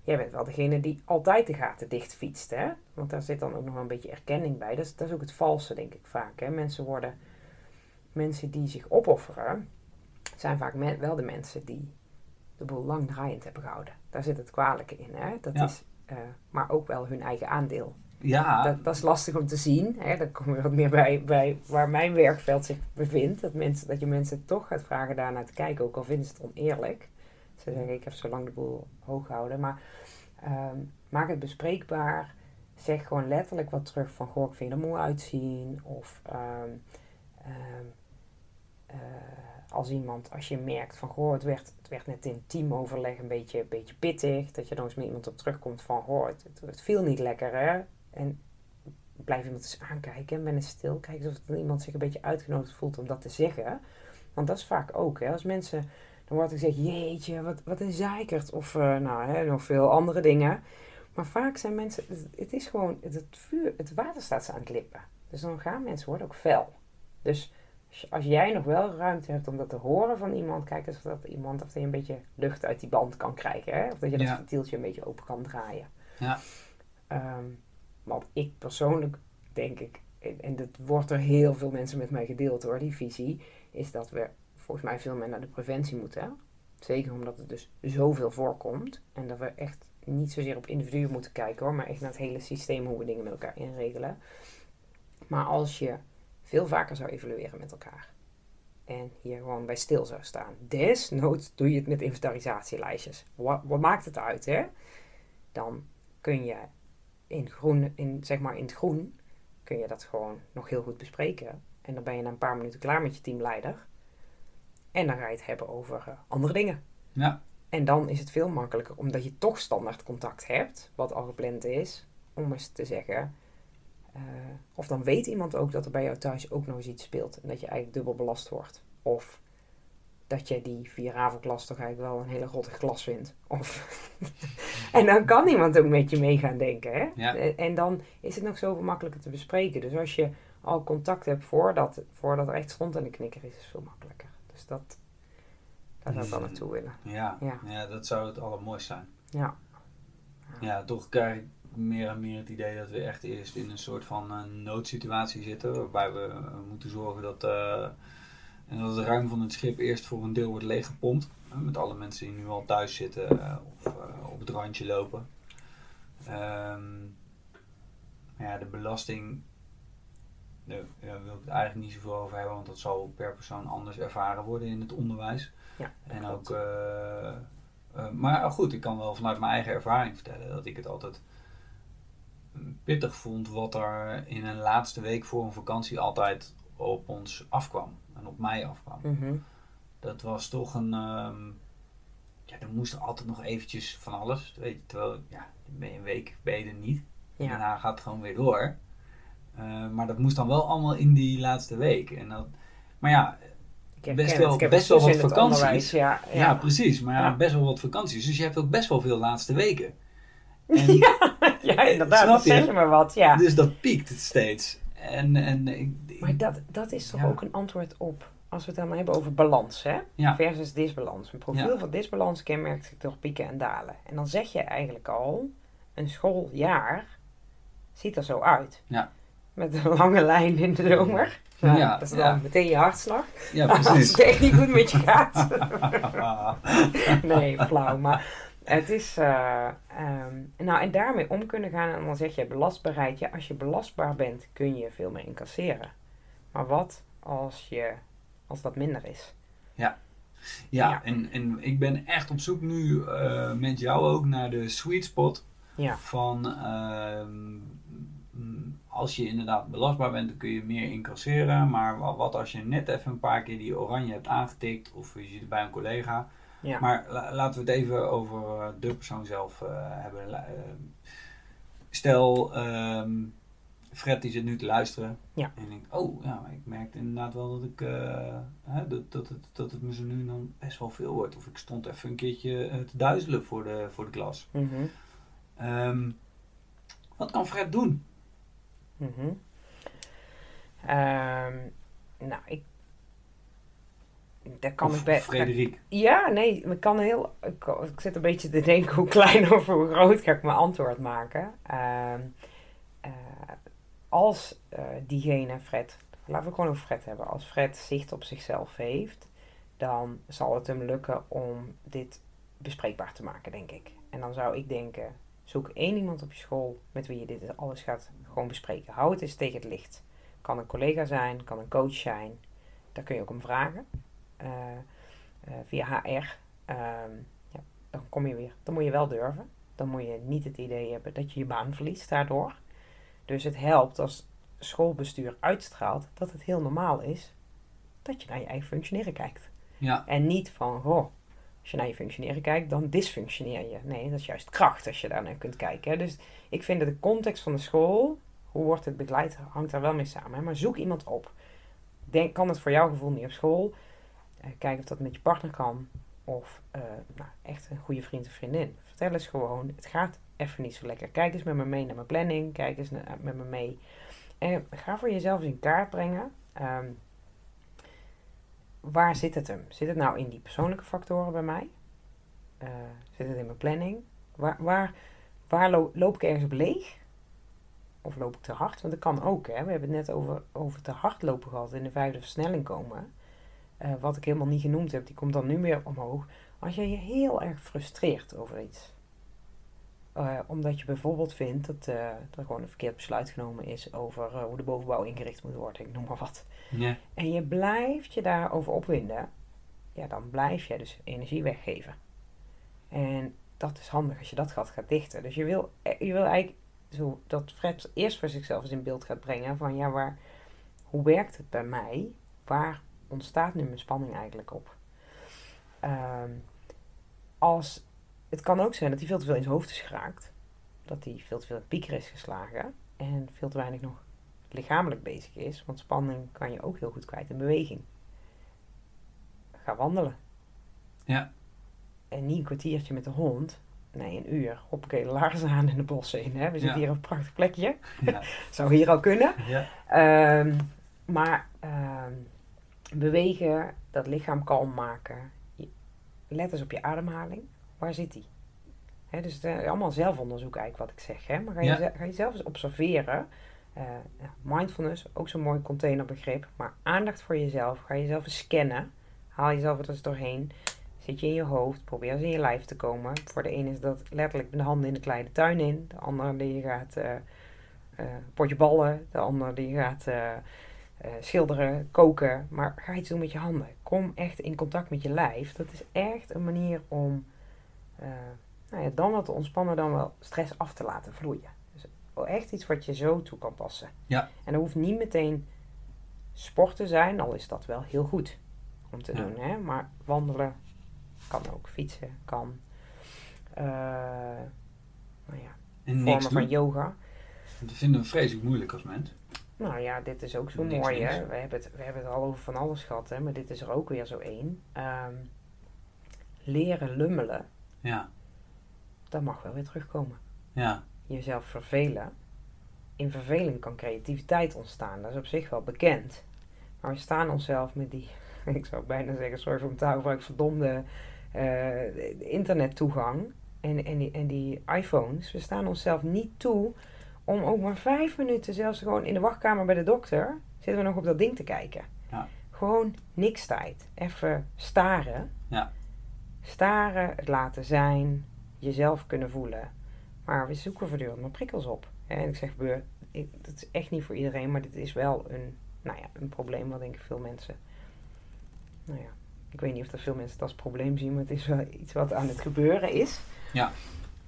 jij bent wel degene die altijd de gaten dicht fietst. Hè? Want daar zit dan ook nog wel een beetje erkenning bij. Dat is, dat is ook het valse, denk ik vaak. Hè? Mensen worden, mensen die zich opofferen, zijn vaak men- wel de mensen die de boel lang draaiend hebben gehouden. Daar zit het kwalijke in. Hè? Dat Ja. is, eh, maar ook wel hun eigen aandeel. Ja, Dat, dat is lastig om te zien. Hè? Dan kom je wat meer bij, bij waar mijn werkveld zich bevindt. Dat, mensen, dat je mensen toch gaat vragen daarnaar te kijken, ook al vinden ze het oneerlijk. Ze zeggen, ik heb zo lang de boel hoog gehouden. Maar ehm, maak het bespreekbaar. Zeg gewoon letterlijk wat terug van, goh, ik vind er mooi uitzien. Of ehm, ehm, eh, als iemand, als je merkt van, goh, het werd, het werd net in teamoverleg een beetje, een beetje pittig. Dat je dan eens met iemand op terugkomt van, goh, het, het, het viel niet lekker, hè. En blijf iemand eens aankijken en ben eens stil. Kijk of het iemand zich een beetje uitgenodigd voelt om dat te zeggen. Want dat is vaak ook, hè. Als mensen dan wordt er gezegd, jeetje, wat, wat een zeikert. Of uh, nou, hè, nog veel andere dingen. Maar vaak zijn mensen, het, het is gewoon, het, het, vuur, het water staat ze aan het lippen. Dus dan gaan mensen worden ook fel. Dus als jij nog wel ruimte hebt om dat te horen van iemand, kijk eens of dat iemand of je een beetje lucht uit die band kan krijgen. Hè? Of dat je dat ventieltje een beetje open kan draaien. Ja. Um, want ik persoonlijk denk ik, en dat wordt er heel veel mensen met mij gedeeld hoor, die visie, is dat we volgens mij veel meer naar de preventie moeten. Zeker omdat het dus zoveel voorkomt. En dat we echt niet zozeer op individuen moeten kijken hoor, maar echt naar het hele systeem hoe we dingen met elkaar inregelen. Maar als je veel vaker zou evalueren met elkaar. En hier gewoon bij stil zou staan. Desnoods doe je het met inventarisatielijstjes. Wat, wat maakt het uit, hè? Dan kun je in, groen, in, zeg maar in het groen, kun je dat gewoon nog heel goed bespreken. En dan ben je na een paar minuten klaar met je teamleider. En dan ga je het hebben over uh, andere dingen. Ja. En dan is het veel makkelijker, omdat je toch standaard contact hebt, wat al gepland is, om eens te zeggen, uh, of dan weet iemand ook dat er bij jou thuis ook nog eens iets speelt. En dat je eigenlijk dubbel belast wordt. Of dat je die vier toch eigenlijk wel een hele rottig glas vindt. Of *laughs* en dan kan iemand ook met je mee gaan denken. Hè? Ja. En dan is het nog zoveel makkelijker te bespreken. Dus als je al contact hebt voordat, voordat er echt stond aan de knikker is, is het veel makkelijker. Dus dat, daar zou ik wel mm. naartoe willen. Ja. Ja. ja, dat zou het allermooiste zijn. Ja. Ja, toch krijg ik meer en meer het idee dat we echt eerst in een soort van uh, noodsituatie zitten. Waarbij we uh, moeten zorgen dat, uh, en dat het ruim van het schip eerst voor een deel wordt leeggepompt. met alle mensen die nu al thuis zitten of op het randje lopen. Um, ja, de belasting daar wil ik het eigenlijk niet zoveel over hebben, want dat zal per persoon anders ervaren worden in het onderwijs. Ja, en ook, maar goed, ik kan wel vanuit mijn eigen ervaring vertellen dat ik het altijd pittig vond wat er in een laatste week voor een vakantie altijd op ons afkwam. En op mij afkwam. Mhm. Dat was toch een... Um, ja, er moest altijd nog eventjes van alles. Weet je, terwijl, ja, ben je een week ben je er niet. Ja. Daarna gaat het gewoon weer door. Uh, maar dat moest dan wel allemaal in die laatste week. En dat, maar ja, best wel, best wel wat vakanties. Ja, ja. ja, precies. Maar ja, best wel wat vakanties. Dus je hebt ook best wel veel laatste weken. *laughs* En, ja, ja, inderdaad. Dat zeg je maar wat, ja. Dus dat piekt steeds. En, en, maar dat, dat is toch ook een antwoord op, als we het dan hebben over balans, hè? Versus disbalans. Een profiel van disbalans kenmerkt zich door pieken en dalen. En dan zeg je eigenlijk al, een schooljaar ziet er zo uit. Ja. Met een lange lijn in de zomer. ja, dat is dan meteen je hartslag. Ja, precies. *laughs* Als het echt niet goed met je gaat. *laughs* nee, flauw. Maar het is, uh, nou en daarmee om kunnen gaan en dan zeg je belastbaarheid. Ja, als je belastbaar bent kun je veel meer incasseren. Maar wat als, je, als dat minder is? Ja, ja, En, en ik ben echt op zoek nu uh, met jou ook naar de sweet spot ja. van uh, als je inderdaad belastbaar bent, dan kun je meer incasseren. Maar wat als je net even een paar keer die oranje hebt aangetikt of je zit bij een collega ja. Maar laten we het even over uh, de persoon zelf uh, hebben. Uh, stel, um, Fred die zit nu te luisteren. Ja. En denkt, oh ja, ik merkte inderdaad wel dat ik hè, dat, dat, het, dat het me zo nu dan best wel veel wordt. Of ik stond even een keertje te duizelen voor de, voor de klas. Mm -hmm. um, wat kan Fred doen? Mm -hmm. um, nou, ik daar kan of ik bij. Frederik. Ja, nee, ik kan heel. Ik, ik, zit een beetje te denken hoe klein *laughs* of hoe groot ga ik mijn antwoord maken. Uh, uh, als uh, diegene, Fred, laten we gewoon over Fred hebben. Als Fred zicht op zichzelf heeft, dan zal het hem lukken om dit bespreekbaar te maken, denk ik. En dan zou ik denken: zoek één iemand op je school met wie je dit alles gaat gewoon bespreken. Hou het eens tegen het licht. Kan een collega zijn, kan een coach zijn. Daar kun je ook om vragen. Eh, eh, via HR, ehm, ja, dan kom je weer. Dan moet je wel durven. Dan moet je niet het idee hebben dat je je baan verliest daardoor. Dus het helpt als schoolbestuur uitstraalt dat het heel normaal is dat je naar je eigen functioneren kijkt. Ja. En niet van, goh, als je naar je functioneren kijkt, dan dysfunctioneer je. Nee, dat is juist kracht als je daar naar kunt kijken. Dus ik vind dat de context van de school, hoe wordt het begeleid, hangt daar wel mee samen. Maar zoek iemand op. Denk, kan het voor jouw gevoel niet op school? Uh, kijk of dat met je partner kan. of uh, nou, echt een goede vriend of vriendin. Vertel eens gewoon, het gaat even niet zo lekker. Kijk eens met me mee naar mijn planning, kijk eens met me mee. En ga voor jezelf eens in kaart brengen. Um, waar zit het hem? Zit het nou in die persoonlijke factoren bij mij? Uh, zit het in mijn planning? Waar, waar, waar loop ik ergens op leeg? Of loop ik te hard? Want dat kan ook. Hè? We hebben het net over, over te hard lopen gehad. In de vijfde versnelling komen. Uh, wat ik helemaal niet genoemd heb. Die komt dan nu weer omhoog. Als je je heel erg frustreert over iets. Uh, omdat je bijvoorbeeld vindt dat, uh, dat er gewoon een verkeerd besluit genomen is over hoe de bovenbouw ingericht moet worden. Ik noem maar wat. Ja. En je blijft je daarover opwinden. Ja, dan blijf je dus energie weggeven. En dat is handig als je dat gat gaat dichten. Dus je wil, je wil eigenlijk zo dat Fred eerst voor zichzelf eens in beeld gaat brengen van ja, waar, hoe werkt het bij mij? Waar ontstaat nu mijn spanning eigenlijk op? Um, als, het kan ook zijn dat hij veel te veel in zijn hoofd is geraakt. Dat hij veel te veel in pieker is geslagen. En veel te weinig nog lichamelijk bezig is. Want spanning kan je ook heel goed kwijt in beweging. Ga wandelen. Ja. En niet een kwartiertje met de hond. Nee, een uur. Hoppakee, laarzen aan in de bossen in. Hè? We zitten hier op een prachtig plekje. Ja. *laughs* Zou hier al kunnen. Ja. Um, maar um, bewegen, dat lichaam kalm maken. Let eens op je ademhaling. Waar zit die? Dus het is allemaal zelfonderzoek eigenlijk wat ik zeg. Hè? Maar ga je, Ja. ze- ga je zelf eens observeren. Uh, mindfulness, ook zo'n mooi containerbegrip. Maar aandacht voor jezelf. Ga jezelf eens scannen. Haal jezelf er eens doorheen. Zit je in je hoofd. Probeer eens in je lijf te komen. Voor de een is dat letterlijk met de handen in de kleine tuin in. De ander die gaat eh eh, potje ballen. De ander die gaat eh, eh, schilderen, koken. Maar ga iets doen met je handen. Kom echt in contact met je lijf. Dat is echt een manier om eh, nou ja, dan wat te ontspannen, dan wel stress af te laten vloeien. Dus echt iets wat je zo toe kan passen. Ja. En dat hoeft niet meteen sport te zijn, al is dat wel heel goed om te Ja. doen. Hè? Maar wandelen kan ook, fietsen kan. Eh, nou ja, En niks vormen van doen. yoga. Dat vinden we vreselijk moeilijk als mens. Nou ja, dit is ook zo Niks mooi, hè. We hebben, het, we hebben het al over van alles gehad, hè. Maar dit is er ook weer zo één. Ehm, leren lummelen, Ja. dat mag wel weer terugkomen. Ja. Jezelf vervelen. In verveling kan creativiteit ontstaan. Dat is op zich wel bekend. Maar we staan onszelf met die, *laughs* ik zou bijna zeggen, sorry voor mijn taalgebruik, verdomde eh, internettoegang. En, en, die, en die iPhones. We staan onszelf niet toe om ook maar vijf minuten, zelfs gewoon in de wachtkamer bij de dokter, zitten we nog op dat ding te kijken. Ja. Gewoon niks tijd. Even staren. Ja. Staren, het laten zijn, jezelf kunnen voelen. Maar we zoeken voortdurend maar prikkels op. En ik zeg, dat is echt niet voor iedereen, maar dit is wel een, nou ja, een probleem wat denk ik veel mensen. Nou ja, ik weet niet of dat veel mensen het als probleem zien, maar het is wel iets wat aan het gebeuren is. Ja.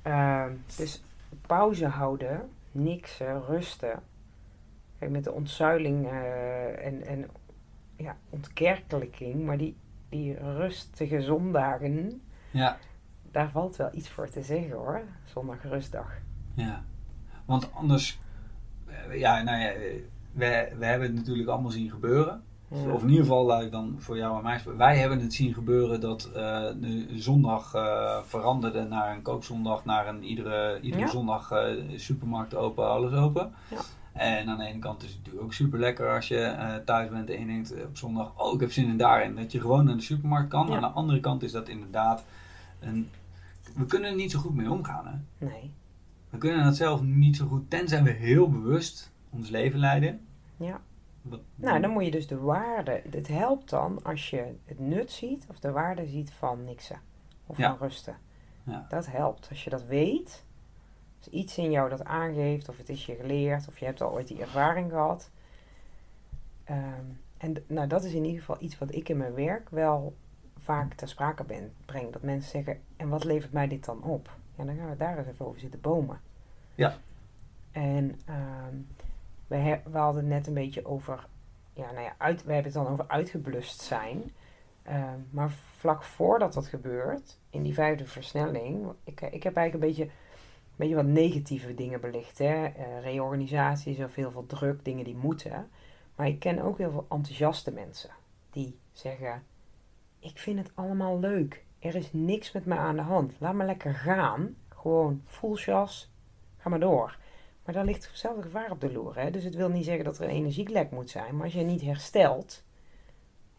Ehm, dus pauze houden, niksen, rusten. Kijk, met de ontzuiling eh, en, en ja, ontkerkelijking, maar die, die rustige zondagen, Ja. daar valt wel iets voor te zeggen hoor. Zondag rustdag. Ja. Want anders, eh, ja, nou ja, eh, we, we hebben het natuurlijk allemaal zien gebeuren. Ja. Of in ieder geval, laat ik dan voor jou en mij. Wij hebben het zien gebeuren dat eh, de zondag eh, veranderde naar een koopzondag, naar een iedere, iedere Ja. zondag supermarkt open, alles open. Ja. En aan de ene kant is het natuurlijk ook super lekker als je eh, thuis bent en je denkt eh, op zondag, oh ik heb zin in daarin. Dat je gewoon naar de supermarkt kan. Ja. Aan de andere kant is dat inderdaad een... We kunnen er niet zo goed mee omgaan. Hè? Nee. We kunnen dat zelf niet zo goed, tenzij we heel bewust ons leven leiden. Ja. Wat, Nou, dan moet je dus de waarde. Het helpt dan als je het nut ziet of de waarde ziet van niksen of Ja. van rusten. Ja. Dat helpt. Als je dat weet, iets in jou dat aangeeft, of het is je geleerd, of je hebt al ooit die ervaring gehad. Ehm, en nou, dat is in ieder geval iets wat ik in mijn werk wel vaak ter sprake ben, breng. Dat mensen zeggen, en wat levert mij dit dan op? Ja, dan gaan we daar eens even over zitten bomen. Ja. En ehm, we, he- we hadden het net een beetje over, ja, nou ja, uit, we hebben het dan over uitgeblust zijn. Ehm, maar vlak voordat dat gebeurt, in die vijfde versnelling, ik, ik heb eigenlijk een beetje, beetje wat negatieve dingen belicht. Hè? Eh, reorganisaties of heel veel druk, dingen die moeten. Maar ik ken ook heel veel enthousiaste mensen die zeggen: Ik vind het allemaal leuk. er is niks met me aan de hand. Laat me lekker gaan. Gewoon full jas, ga maar door. Maar daar ligt hetzelfde gevaar op de loer. Hè? Dus het wil niet zeggen dat er een energielek moet zijn. Maar als je niet herstelt,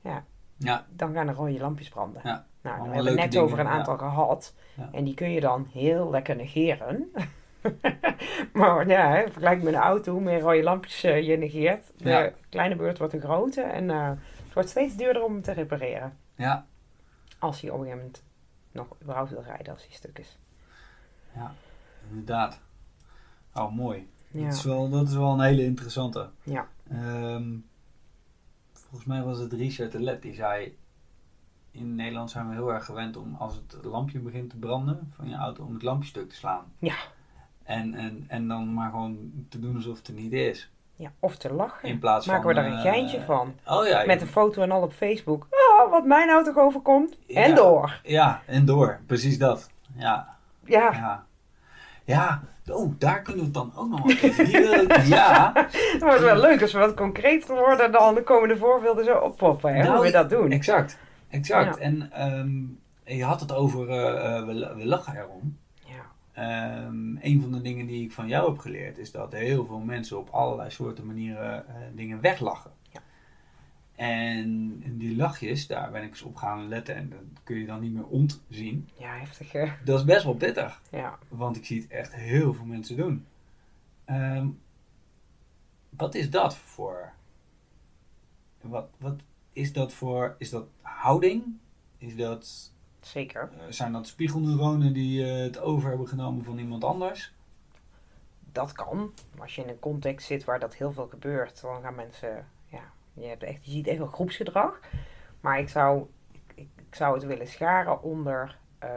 ja, Ja. dan gaan er rode lampjes branden. Ja, Nou, daar hebben we net dingen, over een ja. aantal gehad. Ja. En die kun je dan heel lekker negeren. *laughs* maar ja, vergelijk met een auto, hoe meer rode lampjes eh, je negeert. De Ja. kleine beurt wordt een grote. En eh, het wordt steeds duurder om hem te repareren. Ja, Als hij op een gegeven moment nog überhaupt wil rijden als hij stuk is. ja, inderdaad. Oh, mooi. Ja. Dat, is wel, dat is wel een hele interessante. Ja. Ehm, volgens mij was het Richard de Let die zei... In Nederland zijn we heel erg gewend om als het lampje begint te branden van je auto, om het lampje stuk te slaan. Ja. En, en, en dan maar gewoon te doen alsof het er niet is. ja, of te lachen. In plaats Maken van... we daar een eh, geintje van. Oh ja. Met een foto en al op Facebook. Oh, wat mijn auto overkomt. En door. Ja, en door. Precies dat. Ja, Ja, ja. Ja, oh, daar kunnen we het dan ook nog even. Ik- *laughs* ja, het wordt wel leuk als we wat concreter worden. Dan de komende voorbeelden zo oppoppen. Hè, Nou, hoe we dat doen. exact. Exact. Ja. En ehm, je had het over, eh, eh, we, we lachen erom. Ja. Ehm, een van de dingen die ik van jou heb geleerd is dat heel veel mensen op allerlei soorten manieren eh, dingen weglachen. Ja. En die lachjes, daar ben ik eens op gaan letten en dat kun je dan niet meer ontzien. ja, heftig hè. Dat is best wel pittig, Ja. want ik zie het echt heel veel mensen doen. Ehm, wat is dat voor? Wat, wat is dat voor? Is dat houding? Is dat Zeker. eh, zijn dat spiegelneuronen die eh, het over hebben genomen van iemand anders? Dat kan. Als je in een context zit waar dat heel veel gebeurt, dan gaan mensen. Ja, je, hebt echt, je ziet echt wel groepsgedrag. Maar ik zou, ik, ik zou het willen scharen onder eh,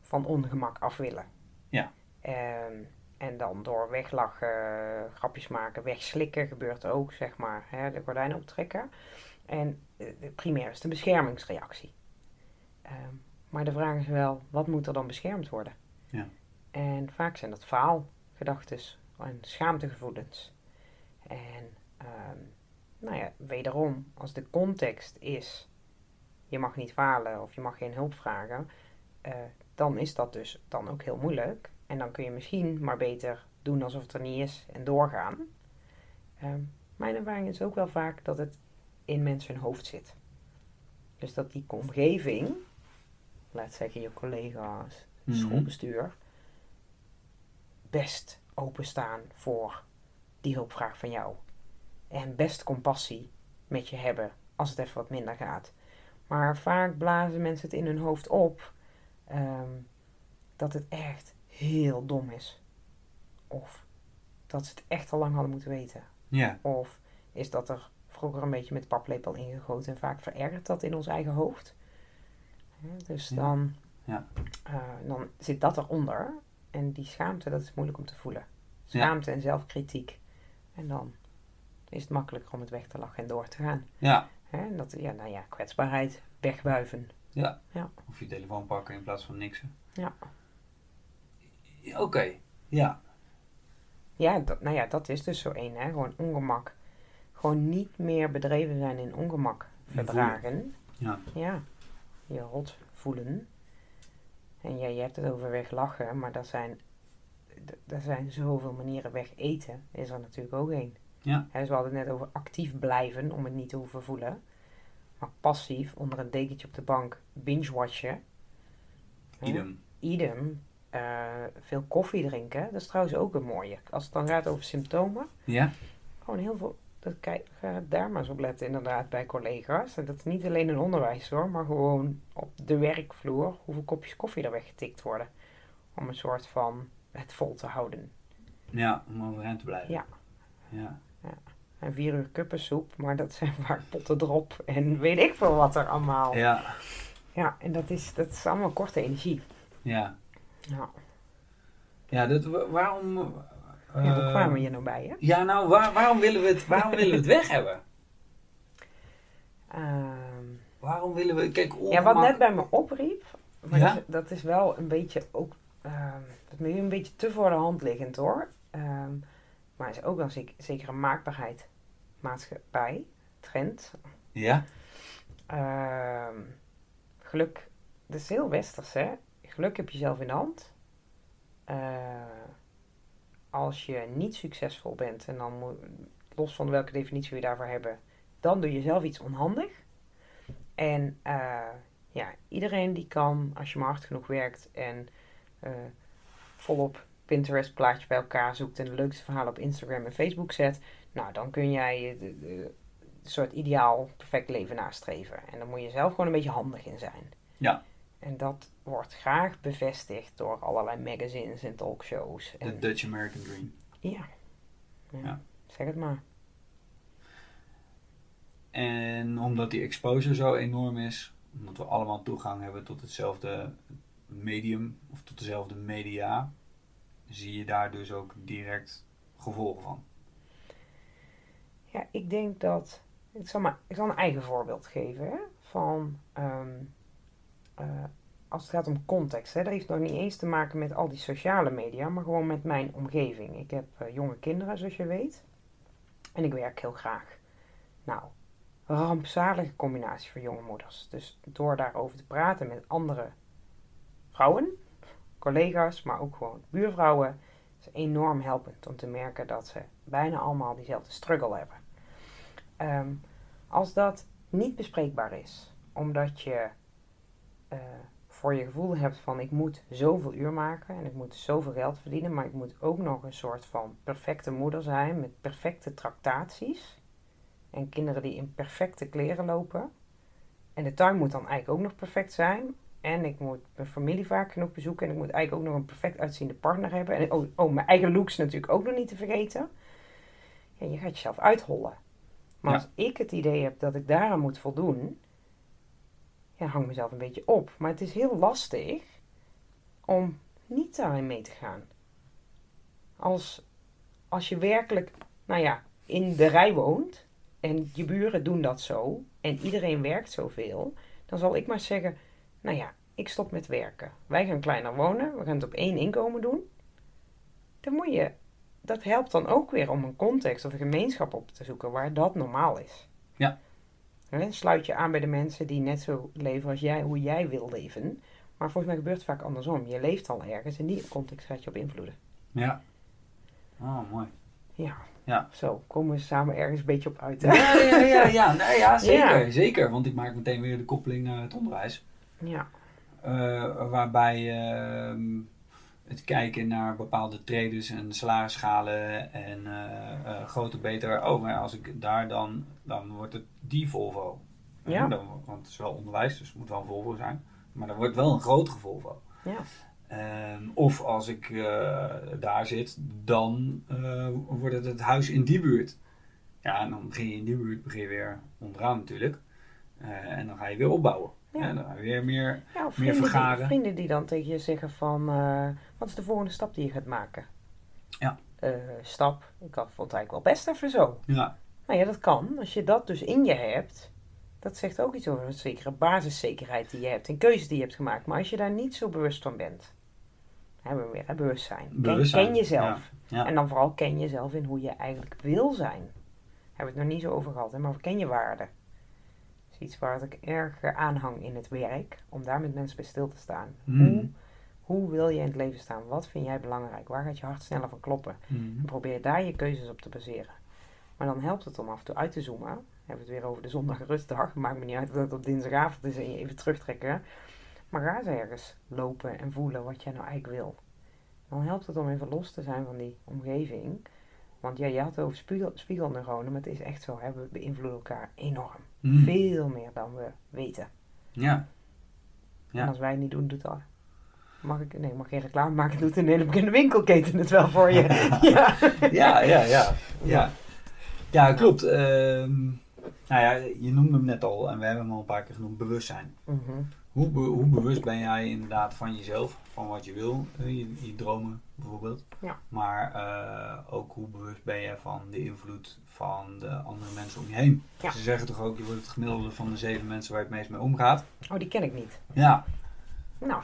van ongemak af willen. Ja. Ehm, en dan door weglachen, grapjes maken, wegslikken gebeurt ook, zeg maar, hè, de gordijnen optrekken. En eh, primair is de beschermingsreactie. Ehm, maar de vraag is wel, wat moet er dan beschermd worden? Ja. En vaak zijn dat faalgedachten en schaamtegevoelens. En ehm, nou ja, wederom, als de context is, je mag niet falen of je mag geen hulp vragen, eh, dan is dat dus dan ook heel moeilijk. En dan kun je misschien maar beter doen alsof het er niet is en doorgaan. Ehm, mijn ervaring is ook wel vaak dat het in mensen hun hoofd zit. Dus dat die omgeving, laat zeggen je collega's, Mhm. schoolbestuur, best openstaan voor die hulpvraag van jou. En best compassie met je hebben als het even wat minder gaat. Maar vaak blazen mensen het in hun hoofd op ehm, dat het echt heel dom is. Of dat ze het echt al lang hadden moeten weten. Ja, Of is dat er vroeger een beetje met paplepel ingegoten en vaak verergert dat in ons eigen hoofd. Dus Ja. dan, Ja. eh, dan zit dat eronder. En die schaamte, dat is moeilijk om te voelen. Ja. Schaamte en zelfkritiek. En dan is het makkelijker om het weg te lachen en door te gaan. ja. Hè? Dat, ja, nou ja, kwetsbaarheid, wegwuiven. Of je telefoon pakken in plaats van niksen. Ja. Oké, ja. Ja, dat, nou ja, dat is dus zo één, hè. Gewoon ongemak. Gewoon niet meer bedreven zijn in ongemak verdragen. Ja. Ja, je rot voelen. En ja, je hebt het over weglachen, maar dat zijn, d- er zijn zoveel manieren weg eten. Is er natuurlijk ook één. Ja. Dus we hadden het net over actief blijven om het niet te hoeven voelen. Maar passief onder een dekentje op de bank binge-watchen. Idem. Idem. Eh, veel koffie drinken. Dat is trouwens ook een mooie. Als het dan gaat over symptomen. Ja? Gewoon heel veel. Dat, kijk, ga daar maar eens op letten, inderdaad, bij collega's. En dat is niet alleen in onderwijs hoor, maar gewoon op de werkvloer. Hoeveel kopjes koffie er weggetikt worden. Om een soort van het vol te houden. Ja, om overeind te blijven. Ja. Ja. En vier uur kuppensoep, maar dat zijn *laughs* vaak potten erop. En weet ik veel wat er allemaal. Ja, Ja. en dat is, dat is allemaal korte energie. Ja. Ja, Ja, dat, wa- waarom... ja hoe eh, kwamen we hier nou bij, hè? Ja, nou, waar- waarom, willen we het, waarom willen we het weg hebben? Ehm, Waarom willen we... Kijk, Ja, wat ongemak- net bij me opriep, maar Ja? dat, is, dat is wel een beetje ook, ehm, dat is nu een beetje te voor de hand liggend hoor. Ehm, maar is ook wel zeker, zekere maakbaarheid. Maatschappij, trend. Ja? Ehm, geluk dat is heel westers, hè? Geluk heb je zelf in de hand. Eh, als je niet succesvol bent, en dan moet, los van welke definitie we daarvoor hebben, dan doe je zelf iets onhandig. En eh, ja, iedereen die kan, als je maar hard genoeg werkt en eh, volop Pinterest plaatjes bij elkaar zoekt en de leukste verhalen op Instagram en Facebook zet, nou dan kun jij de soort ideaal perfect leven nastreven. En dan moet je zelf gewoon een beetje handig in zijn. Ja. En dat wordt graag bevestigd door allerlei magazines en talkshows. De Dutch American Dream. ja. ja. Ja. Zeg het maar. En omdat die exposure zo enorm is, omdat we allemaal toegang hebben tot hetzelfde medium of tot dezelfde media, zie je daar dus ook direct gevolgen van. Ja, ik denk dat. Ik zal, maar, ik zal een eigen voorbeeld geven. Hè, van. ehm, eh, als het gaat om context. Hè, dat heeft nog niet eens te maken met al die sociale media, maar gewoon met mijn omgeving. Ik heb eh, jonge kinderen, zoals je weet. En ik werk heel graag. Nou, rampzalige combinatie voor jonge moeders. Dus door daarover te praten met andere vrouwen, collega's, maar ook gewoon buurvrouwen, is enorm helpend om te merken dat ze bijna allemaal diezelfde struggle hebben. Ehm, als dat niet bespreekbaar is, omdat je eh, voor je gevoel hebt van ik moet zoveel uur maken en ik moet zoveel geld verdienen, maar ik moet ook nog een soort van perfecte moeder zijn met perfecte tractaties en kinderen die in perfecte kleren lopen. En de tuin moet dan eigenlijk ook nog perfect zijn. En ik moet mijn familie vaak genoeg bezoeken. En ik moet eigenlijk ook nog een perfect uitziende partner hebben. En oh, oh mijn eigen looks natuurlijk ook nog niet te vergeten. Ja, je gaat jezelf uithollen. Maar Ja. als ik het idee heb dat ik daaraan moet voldoen, ja, hang mezelf een beetje op. Maar het is heel lastig om niet daarin mee te gaan. Als, als je werkelijk, nou ja, in de rij woont en je buren doen dat zo en iedereen werkt zoveel, dan zal ik maar zeggen, nou ja, ik stop met werken. Wij gaan kleiner wonen, we gaan het op één inkomen doen. Dan moet je, dat helpt dan ook weer om een context of een gemeenschap op te zoeken waar dat normaal is. Ja. Sluit je aan bij de mensen die net zo leven als jij, hoe jij wil leven. Maar volgens mij gebeurt het vaak andersom. Je leeft al ergens en die context gaat je op invloeden. Ja. Oh, mooi. Ja. Ja. Zo, komen we samen ergens een beetje op uit. Hè? Ja, ja, ja, ja, nee, ja zeker, Ja. zeker. Want ik maak meteen weer de koppeling naar het onderwijs. Ja. Eh, waarbij ehm, het kijken naar bepaalde traders en salarisschalen en eh, groter beter. Oh, maar als ik daar dan, dan wordt het die Volvo. Ja. dan, want het is wel onderwijs, dus het moet wel een Volvo zijn. Maar dan wordt wel een grotere Volvo. Ja. Ehm, of als ik eh, daar zit, dan wordt het het huis in die buurt. Ja, en dan begin je in die buurt begin je weer onderaan natuurlijk. En dan ga je weer opbouwen. Ja. Dan weer meer Ja, Meer vrienden die, vergaren. vrienden die dan tegen je zeggen van... eh, wat is de volgende stap die je gaat maken? Ja. Eh, stap, ik had, vond het eigenlijk wel best even zo. Ja, Nou ja, dat kan. Als je dat dus in je hebt... Dat zegt ook iets over een zekere basiszekerheid die je hebt. En keuzes die je hebt gemaakt. Maar als je daar niet zo bewust van bent... Hebben we weer, hè, bewustzijn. Ken- Bewustzijn, Ken, jezelf. ja, ja. En dan vooral ken jezelf in hoe je eigenlijk wil zijn. Daar hebben we het nog niet zo over gehad, hè, maar ken je waarden. Iets waar ik erg eh, aanhang in het werk, om daar met mensen bij stil te staan. Mm. Hoe, hoe wil je in het leven staan? Wat vind jij belangrijk? Waar gaat je hart sneller van kloppen? Mhm. En probeer daar je keuzes op te baseren. Maar dan helpt het om af en toe uit te zoomen. Dan hebben we het weer over de zondag rustdag. Maakt me niet uit dat het op dinsdagavond is en je even terugtrekken. Maar ga eens ergens lopen en voelen wat jij nou eigenlijk wil. Dan helpt het om even los te zijn van die omgeving. Want ja, je had het over spiegel, spiegelneuronen, maar het is echt zo. Hè? We beïnvloeden elkaar enorm. Mhm. Veel meer dan we weten. Ja. Ja. En als wij het niet doen, doet dat. Mag ik, nee, mag geen reclame maken, doet een hele bekende winkelketen het wel voor je. *laughs* ja. ja, ja, ja. Ja, ja klopt. Ehm, nou ja, je noemde hem net al en we hebben hem al een paar keer genoemd, bewustzijn. Mhm. Hoe, be- hoe bewust ben jij inderdaad van jezelf, van wat je wil, eh, je, je dromen bijvoorbeeld. Ja. Maar eh, ook hoe bewust ben je van de invloed van de andere mensen om je heen. Ja. Ze zeggen toch ook, je wordt het gemiddelde van de zeven mensen waar je het meest mee omgaat. Oh, die ken ik niet. Ja, Nou,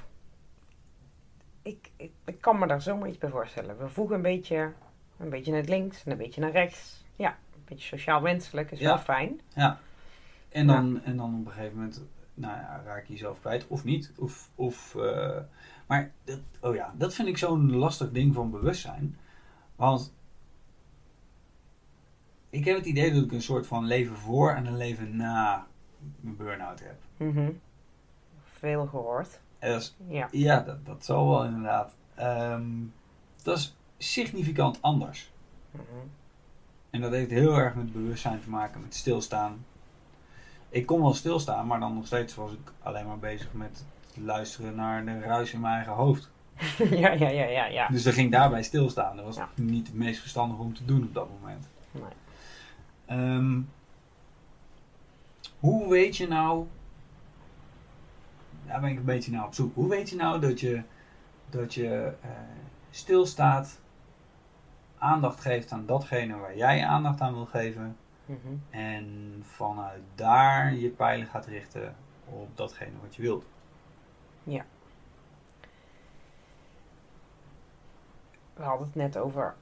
ik, ik, ik kan me daar zomaar iets bij voorstellen. We voegen een beetje, een beetje naar links en een beetje naar rechts. Ja, een beetje sociaal wenselijk is Ja. wel fijn. En dan, en dan op een gegeven moment nou ja, raak je jezelf kwijt of niet. Of, of, eh, maar dat, oh ja, dat vind ik zo'n lastig ding van bewustzijn. Want ik heb het idee dat ik een soort van leven voor en een leven na mijn burn-out heb. Mhm. Veel gehoord. Dat is- Ja. ja, dat, dat zal wel inderdaad. Ehm, dat is significant anders. Mhm. En dat heeft heel erg met bewustzijn te maken, met stilstaan. Ik kon wel stilstaan, maar dan nog steeds was ik alleen maar bezig met luisteren naar de ruis in mijn eigen hoofd. *laughs* ja, ja, ja, ja, ja. Dus dat ging daarbij stilstaan. Dat was Ja. niet het meest verstandige om te doen op dat moment. Nee. Ehm, hoe weet je nou, daar ben ik een beetje naar op zoek. Hoe weet je nou dat je, dat je eh, stilstaat, aandacht geeft aan datgene waar jij aandacht aan wil geven Mhm. en vanuit daar je pijlen gaat richten op datgene wat je wilt? We hadden het net over,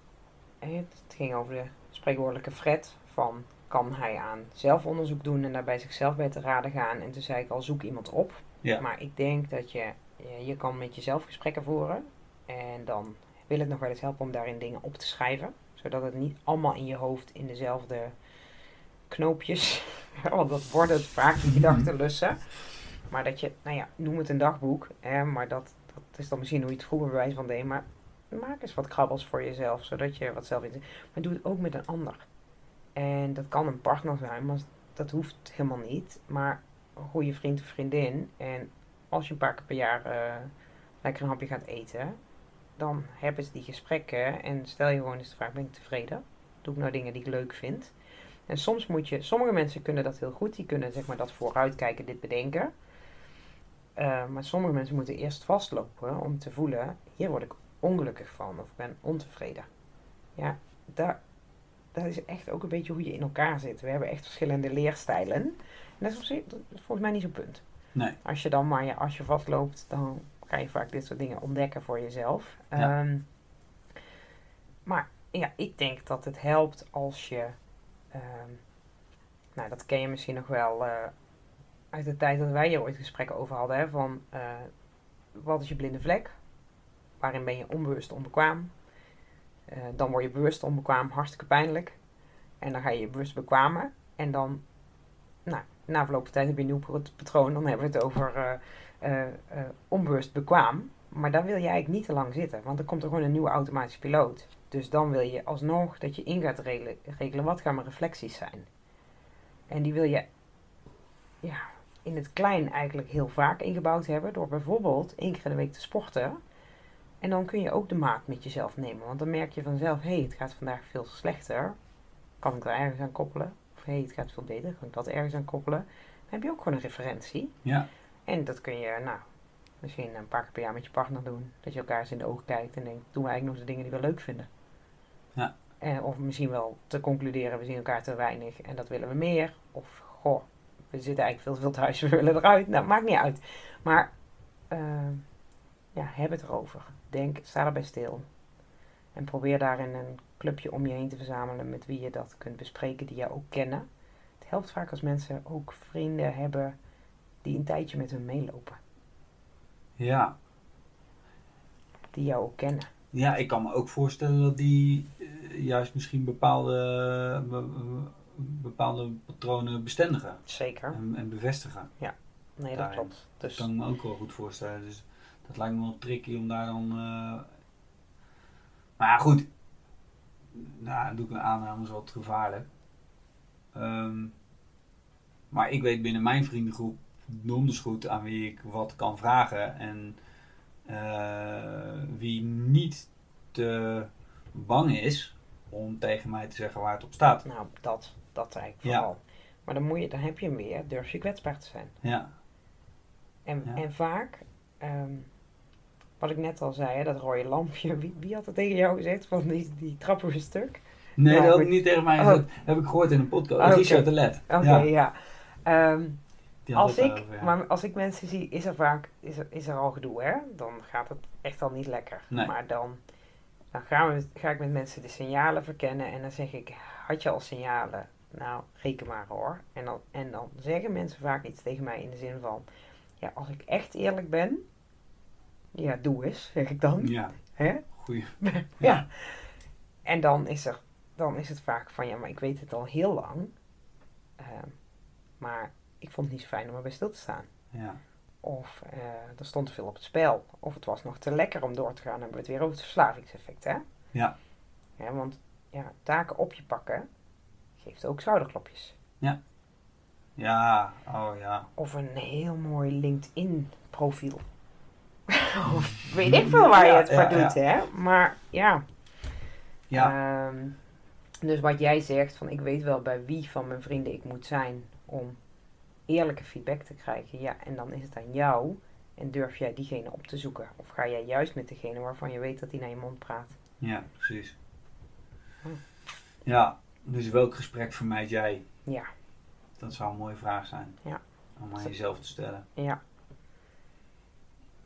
het ging over de spreekwoordelijke Fred, van kan hij aan zelfonderzoek doen en daarbij zichzelf bij te raden gaan. En toen zei ik al, zoek iemand op. Ja. Maar ik denk dat je, je, je kan met jezelf gesprekken voeren. En dan wil het nog wel eens helpen om daarin dingen op te schrijven. Zodat het niet allemaal in je hoofd in dezelfde knoopjes, *laughs* want dat worden het vaak, die gedachtenlussen. Maar dat je, nou ja, noem het een dagboek. Hè, maar dat, dat is dan misschien hoe je het vroeger bij wijze van deed. Maar maak eens wat krabbels voor jezelf, zodat je wat zelf in Maar doe het ook met een ander. En dat kan een partner zijn, maar dat hoeft helemaal niet. Maar een goede vriend of vriendin. En als je een paar keer per jaar eh, lekker een hapje gaat eten, dan hebben ze die gesprekken. En stel je gewoon eens de vraag: ben ik tevreden? Doe ik nou dingen die ik leuk vind? En soms moet je, sommige mensen kunnen dat heel goed, die kunnen zeg maar dat vooruitkijken, dit bedenken. Eh, maar sommige mensen moeten eerst vastlopen om te voelen: hier word ik ongelukkig van of ik ben ontevreden. Ja, daar, dat is echt ook een beetje hoe je in elkaar zit. We hebben echt verschillende leerstijlen. En dat is, op zich- dat is volgens mij niet zo'n punt. Nee. Als je dan maar je, als je vastloopt, dan ga je vaak dit soort dingen ontdekken voor jezelf. Ja. Ehm, maar ja, ik denk dat het helpt als je, nou dat ken je misschien nog wel eh, uit de tijd dat wij hier ooit gesprekken over hadden, van eh, wat is je blinde vlek? Waarin ben je onbewust onbekwaam? Eh, dan word je bewust onbekwaam, hartstikke pijnlijk. En dan ga je je bewust bekwamen. En dan, nou, na verloop van tijd heb je een nieuw pat- patroon. Dan hebben we het over onbewust bekwaam. Maar daar wil je eigenlijk niet te lang zitten. Want dan komt er gewoon een nieuwe automatische piloot. Dus dan wil je alsnog dat je in gaat regelen, regelen wat gaan mijn reflecties zijn. En die wil je ja, in het klein eigenlijk heel vaak ingebouwd hebben. Door bijvoorbeeld één keer in de week te sporten. En dan kun je ook de maat met jezelf nemen. Want dan merk je vanzelf, hé, hey, het gaat vandaag veel slechter. Kan ik daar ergens aan koppelen? Of hé, hey, het gaat veel beter. Kan ik dat ergens aan koppelen? Dan heb je ook gewoon een referentie. Ja, En dat kun je, nou, misschien een paar keer per jaar met je partner doen. Dat je elkaar eens in de ogen kijkt en denkt, doen we eigenlijk nog de dingen die we leuk vinden? Ja. En, of misschien wel te concluderen, we zien elkaar te weinig en dat willen we meer. Of, goh, we zitten eigenlijk veel te veel thuis, *laughs* we willen eruit. Nou, maakt niet uit. Maar, eh, ja, heb het erover. Denk, sta erbij stil. En probeer daarin een clubje om je heen te verzamelen met wie je dat kunt bespreken, die jou ook kennen. Het helpt vaak als mensen ook vrienden hebben die een tijdje met hun meelopen. ja. Die jou ook kennen. Ja, ik kan me ook voorstellen dat die eh, juist misschien bepaalde, be- bepaalde patronen bestendigen Zeker. en, en bevestigen. Nee, dat klopt. Dus Dat kan ik me ook wel goed voorstellen. Dus dat lijkt me wel tricky om daar dan. eh, Maar ja, goed. Nou, dan doe ik een aanname, is wat gevaarlijk. Ehm, maar ik weet binnen mijn vriendengroep donders goed aan wie ik wat kan vragen. En eh, wie niet te bang is om tegen mij te zeggen waar het op staat. nou, dat, dat eigenlijk Ja. vooral. Maar dan, moet je, dan heb je hem weer, durf je kwetsbaar te zijn. Ja, En, Ja. en vaak, ehm, wat ik net al zei, hè, dat rode lampje. Wie, wie had dat tegen jou gezegd van die, die trappen stuk? nee, Ja, dat had ik niet tegen mij Oh. gezegd. heb ik gehoord in een podcast. Oh, oké. Richard de Let. Oké, Ja, ja. Ehm, als ik, ja. maar als ik mensen zie, is er vaak is er, is er al gedoe, hè? Dan gaat het echt al niet lekker. Nee. Maar dan, dan gaan we, ga ik met mensen de signalen verkennen en dan zeg ik, had je al signalen nou, reken maar hoor. En dan, en dan zeggen mensen vaak iets tegen mij in de zin van, ja, als ik echt eerlijk ben, ja, doe eens, zeg ik dan. Ja, Hè? goeie. *laughs* Ja. En dan is, er, dan is het vaak van, ja, maar ik weet het al heel lang. Ehm, maar ik vond het niet zo fijn om erbij stil te staan. Ja, Of eh, er stond te veel op het spel. Of het was nog te lekker om door te gaan. Dan hebben we het weer over het verslavingseffect, hè? Ja. Ja, want ja, taken op je pakken geeft ook schouderklopjes. ja, oh ja. Of een heel mooi LinkedIn profiel. *laughs* of weet ik veel waar je Ja, het voor ja, doet, hè? Maar ja. Ja, Ehm, dus wat jij zegt, van ik weet wel bij wie van mijn vrienden ik moet zijn om eerlijke feedback te krijgen. Ja, en dan is het aan jou. En durf jij diegene op te zoeken? Of ga jij juist met degene waarvan je weet dat hij naar je mond praat? ja, precies. Hm. Ja, dus welk gesprek vermijd jij? Ja, Dat zou een mooie vraag zijn. Ja. Om aan jezelf te stellen. ja,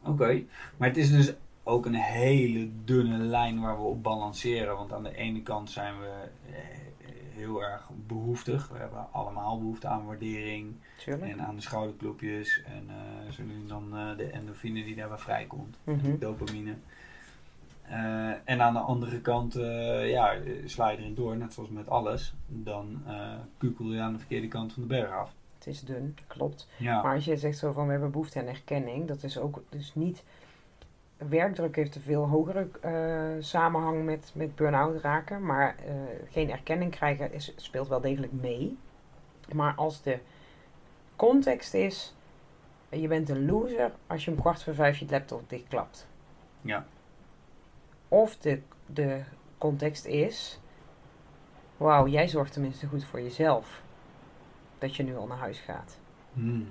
Oké, maar het is dus ook een hele dunne lijn waar we op balanceren. Want aan de ene kant zijn we eh, heel erg behoeftig. We hebben allemaal behoefte aan waardering tuurlijk. en aan de schouderklopjes. En eh zo nu dan eh, de endorfine die daarbij vrijkomt. Mhm. Dopamine. Eh, en aan de andere kant, ja, sla je erin door, net zoals met alles. Dan kukel je aan de verkeerde kant van de berg af. Het is dun, klopt. Ja, Maar als je zegt zo van we hebben behoefte aan erkenning, dat is ook dus niet. Werkdruk heeft een veel hogere eh, samenhang met, met burn-out raken, maar eh, geen erkenning krijgen is, speelt wel degelijk mee. Maar als de context is, je bent een loser als je om kwart voor vijf je laptop dichtklapt. ja, Of de, de context is, wauw, jij zorgt tenminste goed voor jezelf. Dat je nu al naar huis gaat. Mhm.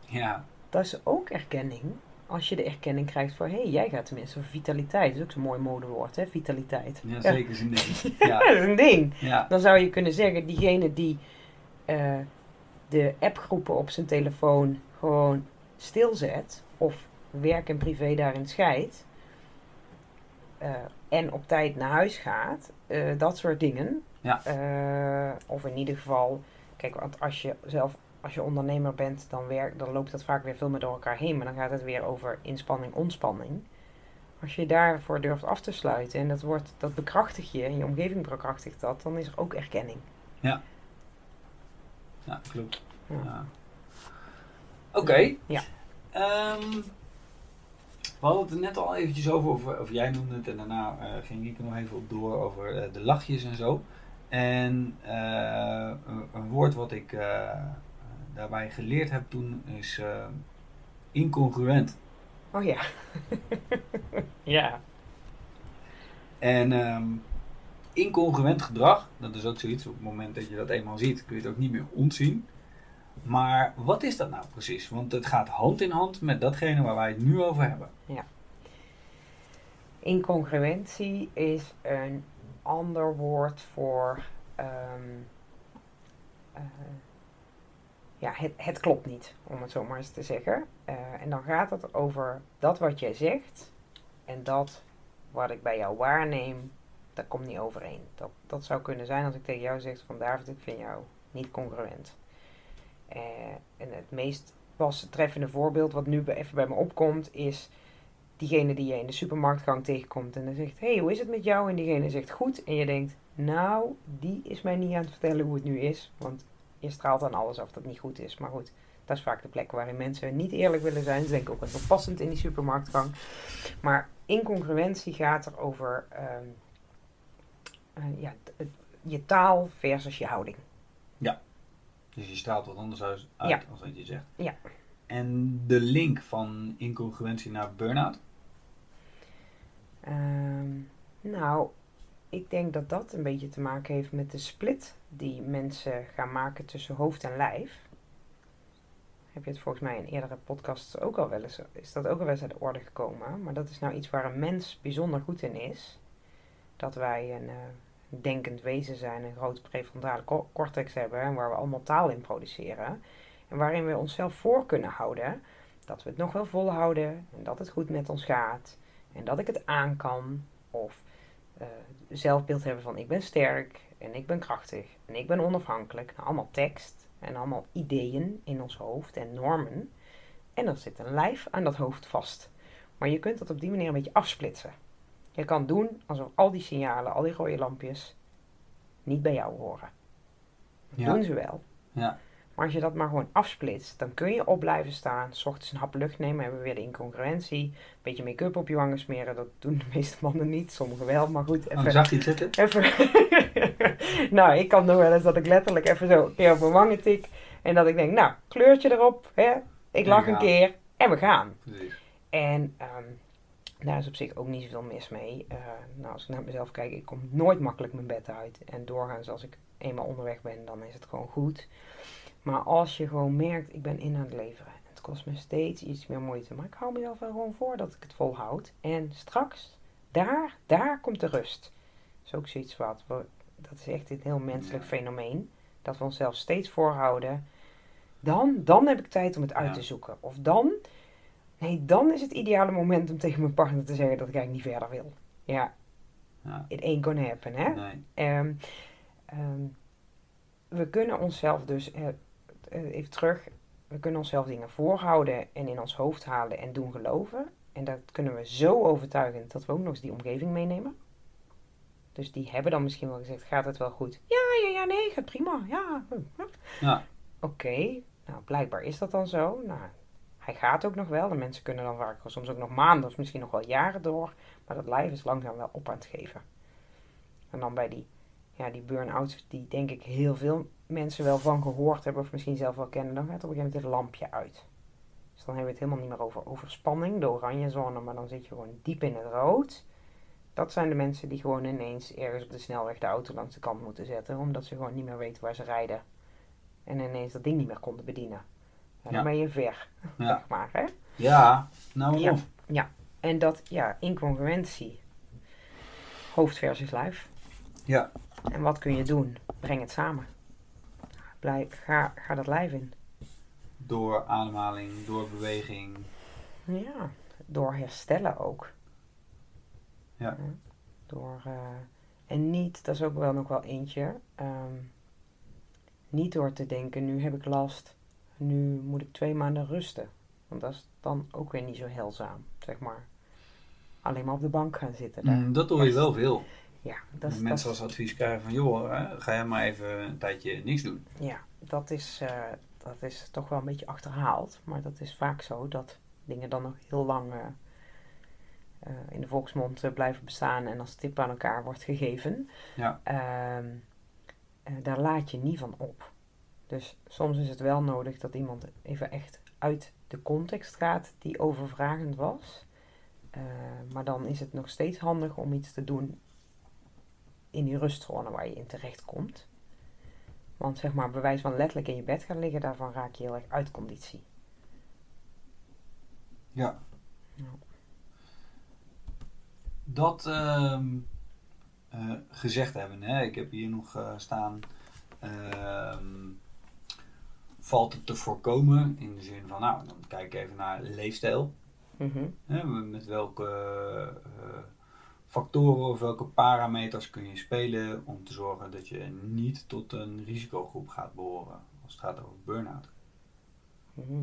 ja, Dat is ook erkenning. Als je de erkenning krijgt voor, hé, hey, jij gaat tenminste voor vitaliteit. Dat is ook zo'n mooi modewoord, hè, vitaliteit. ja, zeker is een ding. *laughs* Ja, dat is een ding. ja, Dan zou je kunnen zeggen, diegene die eh, de appgroepen op zijn telefoon gewoon stilzet, of werk en privé daarin scheidt, eh, en op tijd naar huis gaat, eh, dat soort dingen. Ja. Of in ieder geval, kijk, want als je zelf, als je ondernemer bent, dan, werk, dan loopt dat vaak weer veel meer door elkaar heen, maar dan gaat het weer over inspanning, ontspanning. Als je daarvoor durft af te sluiten en dat, wordt, dat bekrachtigt je en je omgeving bekrachtigt dat, dan is er ook erkenning. ja, klopt. Ja. Ja. Oké. Ja. Ehm, we hadden het er net al eventjes over, of, of jij noemde het en daarna eh, ging ik er nog even op door over eh, de lachjes en zo. En eh, een, een woord wat ik daarbij geleerd heb toen is eh, incongruent. Oh ja. ja. En ehm, incongruent gedrag, dat is ook zoiets, op het moment dat je dat eenmaal ziet, kun je het ook niet meer ontzien. Maar wat is dat nou precies? Want het gaat hand in hand met datgene waar wij het nu over hebben. Incongruentie is een ander woord voor. ehm, eh, ja, het, het klopt niet, om het zo maar eens te zeggen. Eh, en dan gaat het over dat wat jij zegt en dat wat ik bij jou waarneem, dat komt niet overeen. Dat, dat zou kunnen zijn als ik tegen jou zeg van David, ik vind jou niet congruent. Eh, en het meest pas treffende voorbeeld wat nu even bij me opkomt is diegene die je in de supermarktgang tegenkomt en dan zegt, hey, hoe is het met jou? En diegene zegt goed en je denkt, nou, die is mij niet aan het vertellen hoe het nu is, want je straalt aan alles af dat niet goed is. Maar goed, dat is vaak de plek waarin mensen niet eerlijk willen zijn. Dat is denk ik ook wel passend in die supermarktgang. Maar incongruentie gaat er over ehm, eh, ja, je taal versus je houding. Dus je straalt wat anders uit Ja. als wat je zegt. Ja. En de link van incongruentie naar burn-out? Ehm, nou, ik denk dat dat een beetje te maken heeft met de split die mensen gaan maken tussen hoofd en lijf. Heb je het volgens mij in eerdere podcasts ook al wel eens, is dat ook al wel eens aan de orde gekomen. Maar dat is nou iets waar een mens bijzonder goed in is. Dat wij een eh, denkend wezen zijn, een grote prefrontale co- cortex hebben en waar we allemaal taal in produceren. En waarin we onszelf voor kunnen houden dat we het nog wel volhouden en dat het goed met ons gaat en dat ik het aan kan. Of eh, zelfbeeld hebben van ik ben sterk en ik ben krachtig en ik ben onafhankelijk. Nou, allemaal tekst en allemaal ideeën in ons hoofd en normen. En er zit een lijf aan dat hoofd vast. Maar je kunt dat op die manier een beetje afsplitsen. Je kan doen alsof al die signalen, al die rode lampjes, niet bij jou horen. Dat Ja. doen ze wel. Ja. Maar als je dat maar gewoon afsplitst, dan kun je op blijven staan. 's ochtends een hap lucht nemen, hebben we weer de incongruentie. Een beetje make-up op je wangen smeren, dat doen de meeste mannen niet. Sommigen wel, maar goed. Oh, Even, zag je het zitten? even *laughs* nou, ik kan nog wel eens dat ik letterlijk even zo een keer op mijn wangen tik. En dat ik denk, nou, kleurtje erop. Hè? Ik lach een keer en we gaan. En ehm, daar is op zich ook niet zoveel mis mee. Eh, nou, als ik naar mezelf kijk, ik kom nooit makkelijk mijn bed uit. En doorgaans als ik eenmaal onderweg ben, dan is het gewoon goed. Maar als je gewoon merkt, ik ben in aan het leveren. Het kost me steeds iets meer moeite. Maar ik hou mezelf wel gewoon voor dat ik het volhoud. En straks, daar, daar komt de rust. Dat is ook zoiets wat, we- dat is echt een heel menselijk fenomeen. Dat we onszelf steeds voorhouden. Dan, dan heb ik tijd om het uit te zoeken. Of dan, nee, dan is het ideale moment om tegen mijn partner te zeggen dat ik eigenlijk niet verder wil. Ja, Ja. it ain't gonna happen, hè? Nee. Ehm, ehm, we kunnen onszelf dus, eh, even terug, we kunnen onszelf dingen voorhouden en in ons hoofd halen en doen geloven. En dat kunnen we zo overtuigend dat we ook nog eens die omgeving meenemen. Dus die hebben dan misschien wel gezegd, gaat het wel goed? Ja, ja, ja, nee, gaat prima. Ja. Ja. Oké, nou blijkbaar is dat dan zo. Nou, hij gaat ook nog wel. De mensen kunnen dan vaak soms ook nog maanden of misschien nog wel jaren door. Maar dat lijf is langzaam wel op aan het geven. En dan bij die, ja, die burn-outs, die denk ik heel veel mensen wel van gehoord hebben of misschien zelf wel kennen. Dan gaat op een gegeven moment het lampje uit. Dus dan hebben we het helemaal niet meer over overspanning, de oranje zone, maar dan zit je gewoon diep in het rood. Dat zijn de mensen die gewoon ineens ergens op de snelweg de auto langs de kant moeten zetten, omdat ze gewoon niet meer weten waar ze rijden. En ineens dat ding niet meer konden bedienen. Ja, dan Ja. ben je ver, Ja. *laughs* zeg maar. Hè? Ja, nou Ja. of. En dat, ja, incongruentie. Hoofd versus lijf. Ja. En wat kun je doen? Breng het samen. Blijf, ga, ga dat lijf in. Door ademhaling, door beweging. Ja, door herstellen ook. Ja. Door, eh, en niet, dat is ook wel nog wel eentje, ehm, niet door te denken, nu heb ik last, nu moet ik twee maanden rusten. Want dat is dan ook weer niet zo heilzaam, zeg maar. Alleen maar op de bank gaan zitten. daar. Mm, dat hoor je wel veel. Ja, dat is, Mensen dat, als advies krijgen van, joh, ga jij maar even een tijdje niks doen. ja, dat is, eh, dat is toch wel een beetje achterhaald. Maar dat is vaak zo dat dingen dan nog heel lang eh, eh, in de volksmond blijven bestaan en als tip aan elkaar wordt gegeven. Ja. Ehm, eh, daar laat je niet van op. Dus soms is het wel nodig dat iemand even echt uit de context gaat die overvragend was. Maar dan is het nog steeds handig om iets te doen in die rustzone waar je in terecht komt. Want zeg maar, bewijs van letterlijk in je bed gaan liggen, daarvan raak je heel erg uit conditie. Ja. Ja. Dat ehm, eh, gezegd hebben, hè, ik heb hier nog eh, staan. ehm, valt het te voorkomen in de zin van, nou, dan kijk ik even naar leefstijl. Mhm. Met welke eh, factoren of welke parameters kun je spelen om te zorgen dat je niet tot een risicogroep gaat behoren als het gaat over burn-out. Mhm.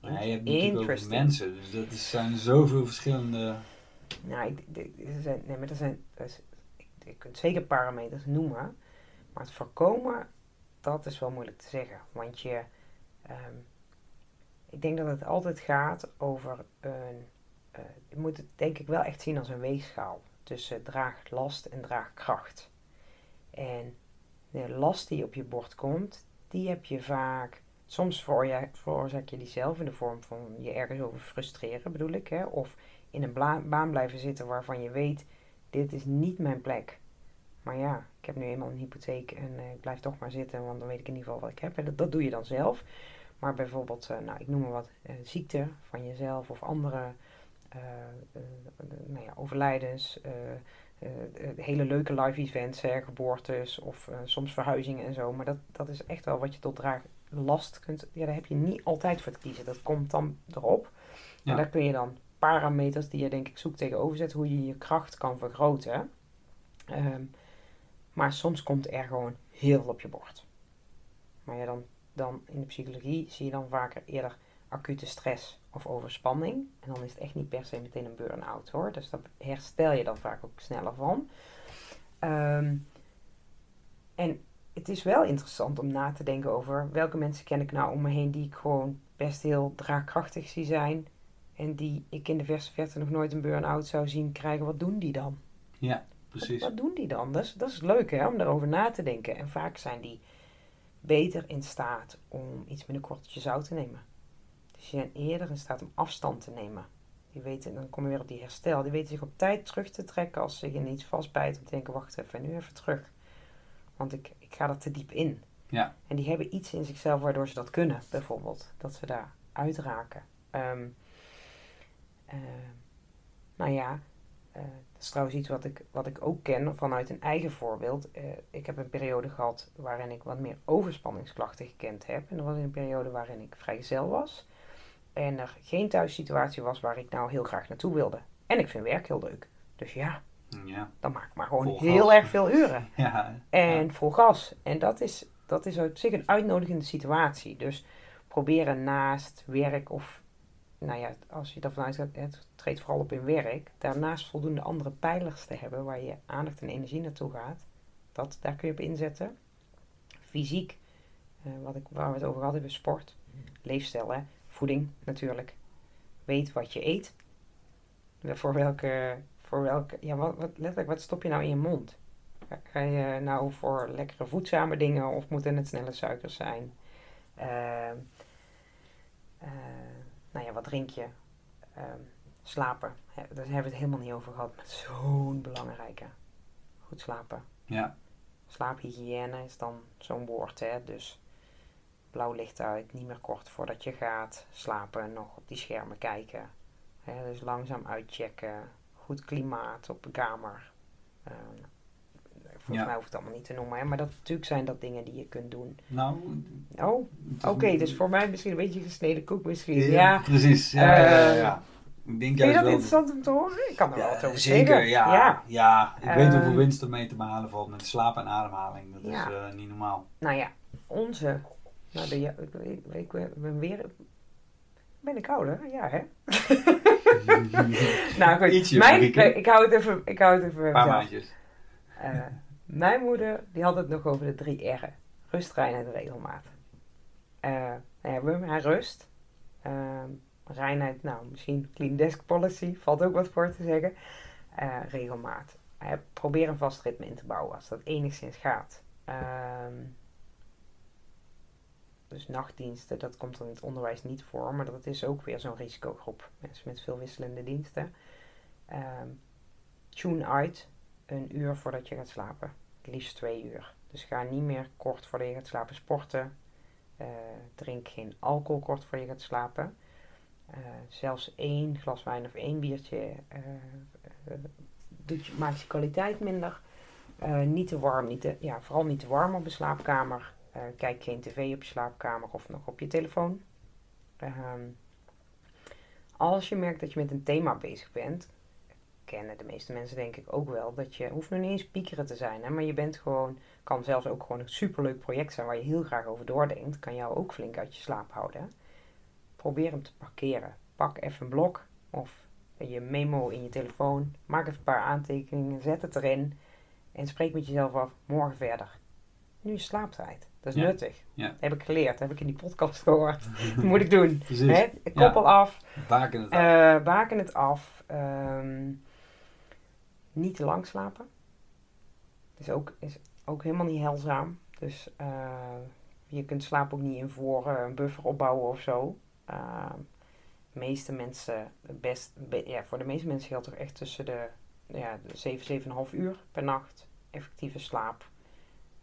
Ja, je hebt natuurlijk mensen, dus dat is, zijn zoveel verschillende. Nou, ik, er zijn, nee, maar er zijn, er is- ik, je kunt zeker parameters noemen, maar het voorkomen, dat is wel moeilijk te zeggen. Want je, ehm, ik denk dat het altijd gaat over een, eh, je moet het denk ik wel echt zien als een weegschaal tussen draaglast en draagkracht. En de last die op je bord komt, die heb je vaak, soms veroorza- veroorzaak je die zelf in de vorm van je ergens over frustreren bedoel ik, hè, of in een baan blijven zitten waarvan je weet, dit is niet mijn plek. Maar ja, ik heb nu eenmaal een hypotheek en eh, ik blijf toch maar zitten, want dan weet ik in ieder geval wat ik heb. En dat, dat doe je dan zelf. Maar bijvoorbeeld, eh, nou, ik noem maar wat, ziekte van jezelf of andere nou ja, overlijdens, eh, eh, eh, hele leuke live events, hè, geboortes of soms verhuizingen en zo. Maar dat, dat is echt wel wat je tot draaglast kunt, ja, daar heb je niet altijd voor te kiezen. Dat komt dan erop. Ja. En daar kun je dan parameters die je denk ik zoekt tegenover zet, hoe je je kracht kan vergroten. Ehm, maar soms komt er gewoon heel veel op je bord. Maar ja, dan, dan in de psychologie zie je dan vaker eerder acute stress of overspanning. En dan is het echt niet per se meteen een burn-out hoor. Dus daar herstel je dan vaak ook sneller van. Ehm, en het is wel interessant om na te denken over welke mensen ken ik nou om me heen die ik gewoon best heel draagkrachtig zie zijn. En die ik in de verse verte nog nooit een burn-out zou zien krijgen. Wat doen die dan? Ja, precies. Wat, wat doen die dan? Dat is, dat is leuk hè, om daarover na te denken. En vaak zijn die beter in staat om iets met een kortje zout te nemen. Dus je zijn eerder in staat om afstand te nemen. Die weten, dan kom je weer op die herstel. Die weten zich op tijd terug te trekken als ze in iets vastbijt. Om te denken, wacht even, nu even terug. Want ik, ik ga er te diep in. Ja. En die hebben iets in zichzelf waardoor ze dat kunnen, bijvoorbeeld. Dat ze daar uitraken. Eh, nou ja, eh, dat is trouwens iets wat ik, wat ik ook ken vanuit een eigen voorbeeld. Eh, ik heb een periode gehad waarin ik wat meer overspanningsklachten gekend heb. En dat was een periode waarin ik vrijgezel was. En er geen thuissituatie was waar ik nou heel graag naartoe wilde. En ik vind werk heel leuk. Dus ja, Ja. dan maak ik maar gewoon Vol heel gas. erg veel uren. *laughs* Ja. En vol gas. En dat is, dat is op zich een uitnodigende situatie. Dus proberen naast werk of, nou ja, als je ervan uitgaat, het treedt vooral op in werk, daarnaast voldoende andere pijlers te hebben waar je aandacht en energie naartoe gaat. Dat, daar kun je op inzetten. Fysiek, eh, wat ik, waar we het over hadden, hebben, sport, leefstijl, hè? Voeding natuurlijk. Weet wat je eet. Voor welke, voor welke, ja, wat, wat, letterlijk, wat stop je nou in je mond? Ga- je nou voor lekkere voedzame dingen of moeten het snelle suikers zijn? Ehm, eh, nou ja, wat drink je? Ehm, slapen. Daar hebben we het helemaal niet over gehad. Maar zo'n belangrijke. Goed slapen. Ja. Slaaphygiëne is dan zo'n woord, hè. Dus blauw licht uit, niet meer kort voordat je gaat. Slapen, nog op die schermen kijken. Dus langzaam uitchecken. Goed klimaat op de kamer. Ehm, volgens Ja. mij hoeft het allemaal niet te noemen, hè. Maar dat, natuurlijk zijn dat dingen die je kunt doen. Nou. Oh, oké. dus voor mij misschien een beetje gesneden koek misschien. Ja. Ja, precies. Ja, ja, Eh. Ik denk Vind je dat wel. interessant om te horen? Ik kan er wel wat over zeker, zeggen. ja. ja. ja. Ik weet hoeveel winst er mee te behalen valt met slaap en ademhaling. Dat is eh, niet normaal. Nou ja, onze. Nou, de, ja, ik, ik, ik ben weer. Ben ik ouder? Ja, hè? *laughs* nou goed, Ietsje, mijn, nee, ik hou het even, ik hou het even Een paar maandjes. Eh, mijn moeder, die had het nog over de drie R'en. Rust, reinheid en regelmaat. Eh nou ja, we hebben haar rust. Ehm, reinheid, nou, misschien clean desk policy, valt ook wat voor te zeggen. Eh, regelmaat. Eh, probeer een vast ritme in te bouwen als dat enigszins gaat. Ehm, dus nachtdiensten, dat komt er in het onderwijs niet voor, maar dat is ook weer zo'n risicogroep. Mensen met veel wisselende diensten. Ehm, tune uit een uur voordat je gaat slapen. Het liefst twee uur. Dus ga niet meer kort voordat je gaat slapen sporten. Eh, drink geen alcohol kort voordat je gaat slapen. Eh, zelfs één glas wijn of één biertje je, maakt je kwaliteit minder. Niet te warm, niet te, ja, vooral niet te warm op de slaapkamer. Eh, kijk geen tv op je slaapkamer of nog op je telefoon. Ehm, als je merkt dat je met een thema bezig bent, kennen de meeste mensen denk ik ook wel, dat je hoeft nog niet eens piekeren te zijn, hè, maar je bent gewoon, kan zelfs ook gewoon een superleuk project zijn waar je heel graag over doordenkt, kan jou ook flink uit je slaap houden. Probeer hem te parkeren. Pak even een blok of je memo in je telefoon, maak even een paar aantekeningen, zet het erin en spreek met jezelf af, morgen verder. Nu is slaaptijd. Dat is Ja. nuttig. Ja. Heb ik geleerd, heb ik in die podcast gehoord. *laughs* Dat moet ik doen. Hè? Koppel af, Baken het af. eh baken het af. Ehm, niet te lang slapen. Is ook, is ook helemaal niet heilzaam. Dus eh, je kunt slaap ook niet in voor eh, een buffer opbouwen of zo. Ehm, de meeste mensen, best, be- ja, voor de meeste mensen geldt toch echt tussen de, ja, de 7, 7,5 uur per nacht effectieve slaap.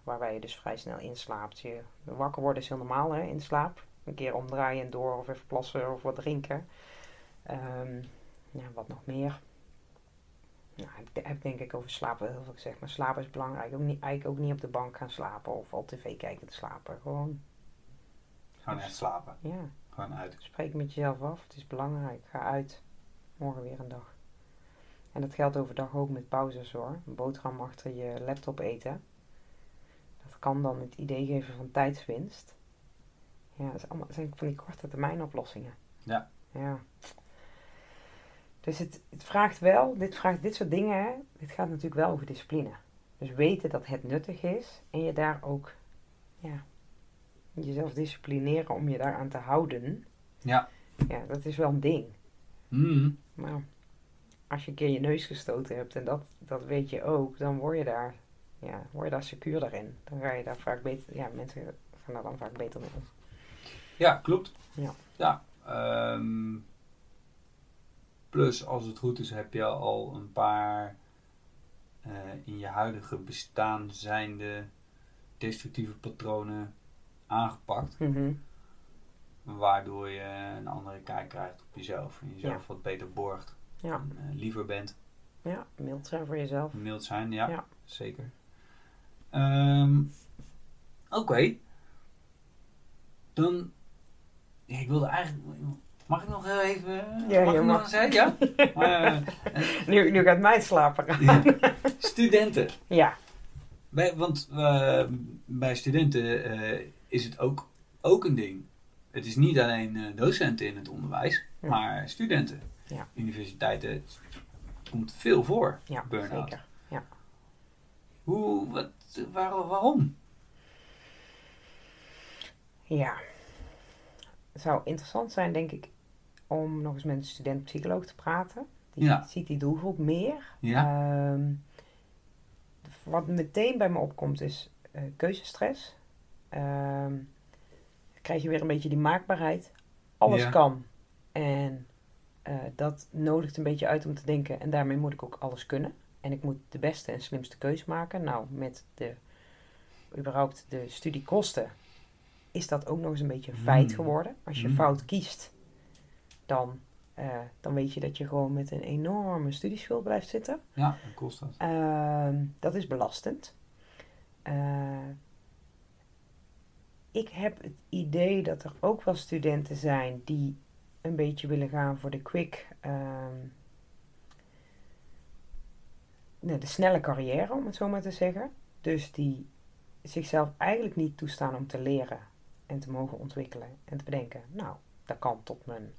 Waarbij je dus vrij snel inslaapt. Je wakker worden is heel normaal hè, in slaap. Een keer omdraaien en door of even plassen of wat drinken. Ehm, ja, wat nog meer? Nou, ik heb denk ik over slapen heel veel gezegd. Maar slapen is belangrijk. Ook niet, eigenlijk ook niet op de bank gaan slapen of al tv kijken te slapen. Gewoon, Gewoon echt slapen. ja, Gewoon uit. spreek met jezelf af. Het is belangrijk. Ga uit. Morgen weer een dag. En dat geldt overdag ook met pauzes hoor. Een boterham achter je laptop eten. Kan dan het idee geven van tijdswinst. Ja, dat, is allemaal, dat zijn van die korte termijn oplossingen. Ja. Ja. Dus het, het vraagt wel, dit, vraagt, dit soort dingen, hè, dit gaat natuurlijk wel over discipline. Dus weten dat het nuttig is en je daar ook, ja, jezelf disciplineren om je daaraan te houden. Ja. Ja, dat is wel een ding. Mm. Maar als je een keer je neus gestoten hebt en dat, dat weet je ook, dan word je daar, ja, word je daar secuur daarin. Dan ga je daar vaak beter, ja, mensen gaan daar dan vaak beter mee om. Ja, klopt. Ja. ja ehm, plus, als het goed is, heb je al een paar eh, in je huidige bestaan zijnde destructieve patronen aangepakt. Mhm. Waardoor je een andere kijk krijgt op jezelf. En jezelf wat beter borgt. Ja. En, eh, liever bent. Ja, mild zijn voor jezelf. Mild zijn, ja. Ja. Zeker. Ehm, Oké. Dan... Ja, ik wilde eigenlijk... Mag ik nog even... Ja, mag je ik mag. nog hè? Ja? *laughs* Eh, Nu, nu gaat mijn slapen gaan. ja. *laughs* Studenten. Ja. Bij, want eh, bij studenten eh, is het ook, ook een ding. Het is niet alleen docenten in het onderwijs, Ja. maar studenten. Ja. Universiteiten het komt veel voor, Ja, burn-out. zeker. Hoe, wat, waar, waarom? Ja. Het zou interessant zijn, denk ik, om nog eens met een student-psycholoog te praten. Die Ja. ziet die doelgroep meer. Ja. Ehm, wat meteen bij me opkomt is eh, keuzestress. Dan krijg je weer een beetje die maakbaarheid. Alles Ja. kan. En eh, dat nodigt een beetje uit om te denken. En daarmee moet ik ook alles kunnen. En ik moet de beste en slimste keuze maken. Nou, met de, überhaupt de studiekosten is dat ook nog eens een beetje een feit Mm. geworden. Als je Mm. fout kiest, dan, eh, dan weet je dat je gewoon met een enorme studieschuld blijft zitten. Ja, dan kost dat. Ehm, dat is belastend. Eh, ik heb het idee dat er ook wel studenten zijn die een beetje willen gaan voor de quick, ehm, de snelle carrière, om het zo maar te zeggen. Dus die zichzelf eigenlijk niet toestaan om te leren en te mogen ontwikkelen en te bedenken, nou, dat kan tot mijn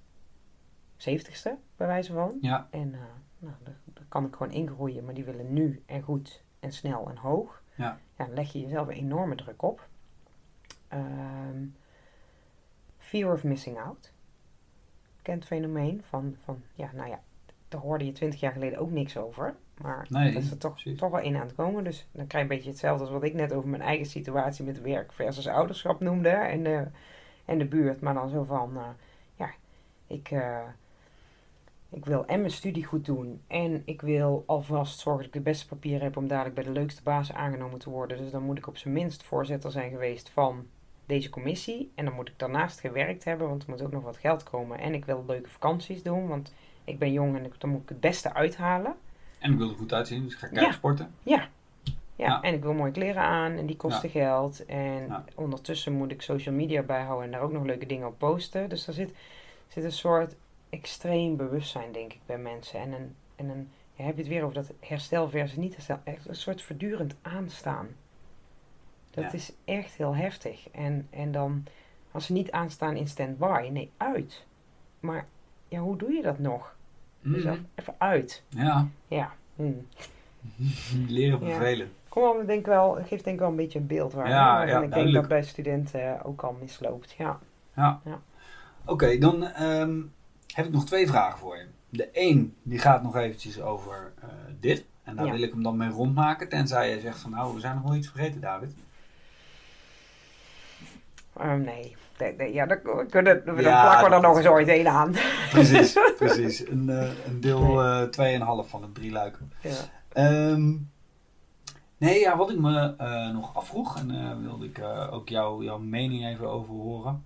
zeventigste, bij wijze van. Ja, En eh, nou, daar, daar kan ik gewoon ingroeien, maar die willen nu en goed en snel en hoog. Ja. ja dan leg je jezelf een enorme druk op. Ehm, fear of missing out. Kent fenomeen van, van, ja, nou ja, daar hoorde je twintig jaar geleden ook niks over. Maar Nee, dat is er toch, precies. toch wel in aan het komen. Dus dan krijg je een beetje hetzelfde als wat ik net over mijn eigen situatie met werk versus ouderschap noemde. En de, en de buurt. Maar dan zo van, eh, ja, ik, eh, ik wil en mijn studie goed doen. En ik wil alvast zorgen dat ik de beste papieren heb om dadelijk bij de leukste baas aangenomen te worden. Dus dan moet ik op zijn minst voorzitter zijn geweest van deze commissie. En dan moet ik daarnaast gewerkt hebben, want er moet ook nog wat geld komen. En ik wil leuke vakanties doen, want ik ben jong en ik, dan moet ik het beste uithalen. En ik wil er goed uitzien, dus ik ga Ja. kijken sporten. Ja. Ja, en ik wil mooie kleren aan en die kosten geld. En ondertussen moet ik social media bijhouden en daar ook nog leuke dingen op posten. Dus er zit, zit een soort extreem bewustzijn, denk ik, bij mensen. En een, en een ja, heb je het weer over dat herstel versus niet herstel. Echt een soort voortdurend aanstaan. Dat Ja. is echt heel heftig. En, en dan, als ze niet aanstaan in stand-by, nee, uit. Maar ja, hoe doe je dat nog? Dus Mhm. even- uit. Ja, Ja. Hm. *laughs* leren Ja. vervelen. Kom wel, denk wel, het geeft denk ik wel een beetje een beeld waar. Ja, hè? ja, en ik denk duidelijk. dat bij studenten ook al misloopt. Ja. Ja. Ja. Oké, dan ehm, heb ik nog twee vragen voor je. De één, die gaat nog eventjes over eh, dit. En daar wil ik hem dan mee rondmaken. Tenzij je zegt van nou, we zijn nog wel iets vergeten, David. Ehm, nee. Nee, nee, ja, dan, kunnen, dan Ja, plakken we er nog eens ooit één aan. *laughs* Precies, precies. Een, eh, een deel eh 2,5 van het drie luiken. Ja. Ehm, nee, ja, wat ik me eh, nog afvroeg, en eh, wilde ik eh, ook jou, jouw mening even over horen.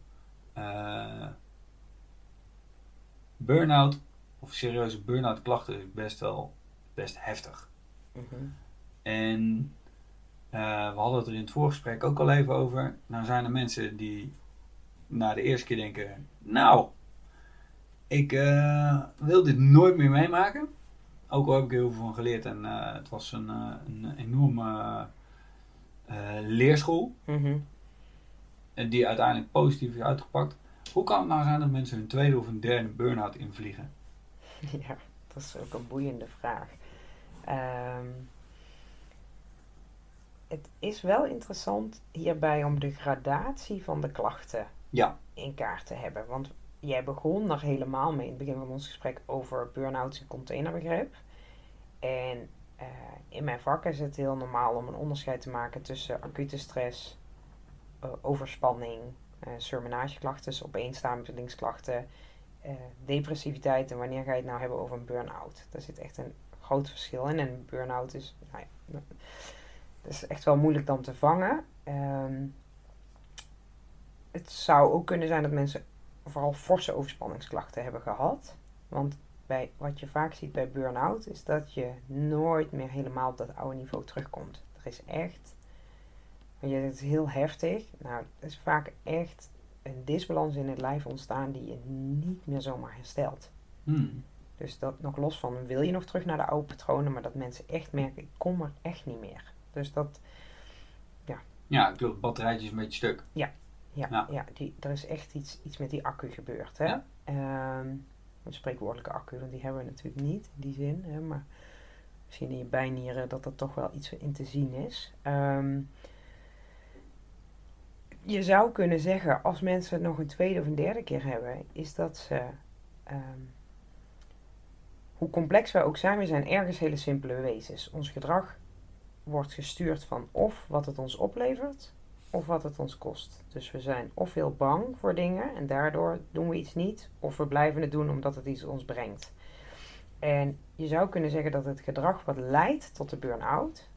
Eh, burn-out, of serieuze burn-out klachten, is best wel best heftig. Mhm. En eh, we hadden het er in het voorgesprek ook al even over. Nou zijn er mensen die na de eerste keer denken, nou, Ik uh, wil dit nooit meer meemaken. Ook al heb ik er heel veel van geleerd. En uh, het was een, een enorme leerschool. En die uiteindelijk positief is uitgepakt. Hoe kan het nou zijn dat mensen een tweede of een derde burn-out invliegen? *laughs* Ja, dat is ook een boeiende vraag. Um, het is wel interessant hierbij om de gradatie van de klachten ja. in kaart te hebben. Want jij begon nog helemaal mee in het begin van ons gesprek over burn-out en containerbegrip. En uh, in mijn vak is het heel normaal om een onderscheid te maken tussen acute stress, uh, overspanning, uh, surmenageklachten, dus opeenstapelinksklachten, depressiviteit en wanneer ga je het nou hebben over een burn-out. Daar zit echt een groot verschil in. En een burn-out is, nou ja, dat is echt wel moeilijk dan te vangen. Um, het zou ook kunnen zijn dat mensen vooral forse overspanningsklachten hebben gehad. Want bij, wat je vaak ziet bij burn-out is dat je nooit meer helemaal op dat oude niveau terugkomt. Er is echt, want je het is heel heftig. Nou, er is vaak echt een disbalans in het lijf ontstaan die je niet meer zomaar herstelt. Hmm. Dus dat nog los van wil je nog terug naar de oude patronen, maar dat mensen echt merken, ik kom er echt niet meer. Dus dat, ja. Ja, ik het batterijtje is een beetje stuk. Ja, ja, ja. die, er is echt iets, iets met die accu gebeurd. Hè? Ja. Um, een spreekwoordelijke accu, want die hebben we natuurlijk niet in die zin. Hè? Maar misschien in je bijnieren dat er toch wel iets in te zien is. Um, je zou kunnen zeggen, als mensen het nog een tweede of een derde keer hebben, is dat ze, um, hoe complex wij ook zijn, we zijn ergens hele simpele wezens. Ons gedrag wordt gestuurd van of wat het ons oplevert, of wat het ons kost. Dus we zijn of heel bang voor dingen en daardoor doen we iets niet, of we blijven het doen omdat het iets ons brengt. En je zou kunnen zeggen dat het gedrag wat leidt tot de burn-out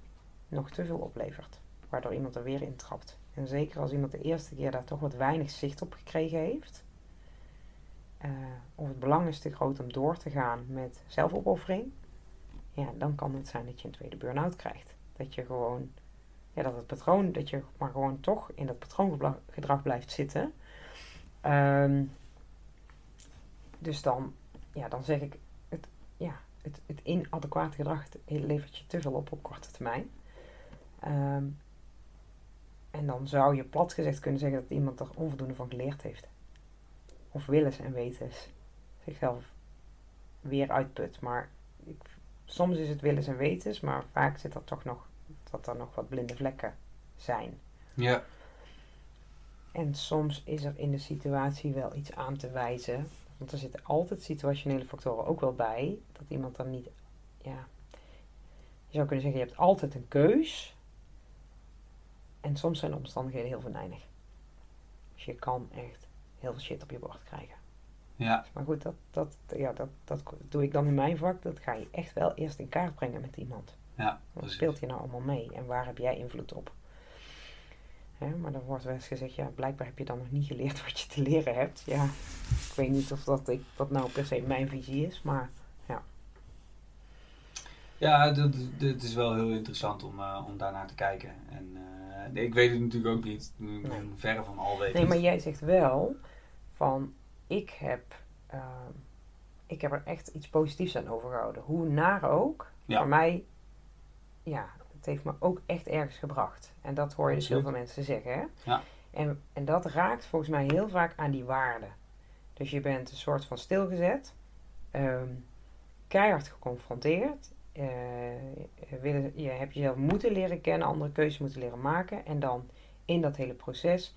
nog te veel oplevert, waardoor iemand er weer in trapt. En zeker als iemand de eerste keer daar toch wat weinig zicht op gekregen heeft, uh, of het belang is te groot om door te gaan met zelfopoffering, ja, dan kan het zijn dat je een tweede burn-out krijgt. Dat je gewoon, ja, dat het patroon, dat je maar gewoon toch in dat patroongedrag blijft zitten. Um, dus dan, ja, dan zeg ik, het, ja, het, het gedrag levert je te veel op op korte termijn. Um, en dan zou je plat gezegd kunnen zeggen dat iemand er onvoldoende van geleerd heeft. Of willens en wetens zichzelf weer uitput. Maar ik, soms is het willens en wetens, maar vaak zit er toch nog dat er nog wat blinde vlekken zijn. Ja. En soms is er in de situatie wel iets aan te wijzen. Want er zitten altijd situationele factoren ook wel bij. Dat iemand dan niet. Ja. Je zou kunnen zeggen, je hebt altijd een keus. En soms zijn de omstandigheden heel venijnig. Dus je kan echt heel veel shit op je bord krijgen. Ja. Maar goed, dat, dat, ja, dat, dat doe ik dan in mijn vak. Dat ga je echt wel eerst in kaart brengen met iemand. Ja, Wat speelt hier nou allemaal mee en waar heb jij invloed op? maar dan wordt wel eens gezegd, ja, blijkbaar heb je dan nog niet geleerd wat je te leren hebt. Ja, ik weet niet of dat, ik, dat nou per se mijn visie is, maar ja. Ja, dat, dat is wel heel interessant om, uh, om daarnaar te kijken. En uh, ik weet het natuurlijk ook niet, ik ben nee. verre van al weten. Nee, maar jij zegt wel van, ik heb, uh, ik heb er echt iets positiefs aan overgehouden. Hoe naar ook, ja. voor mij ja, het heeft me ook echt ergens gebracht. En dat hoor je dus heel veel mensen zeggen. Hè? Ja. En, en dat raakt volgens mij heel vaak aan die waarde. Dus je bent een soort van stilgezet, um, keihard geconfronteerd. Uh, je hebt jezelf moeten leren kennen, andere keuzes moeten leren maken. En dan in dat hele proces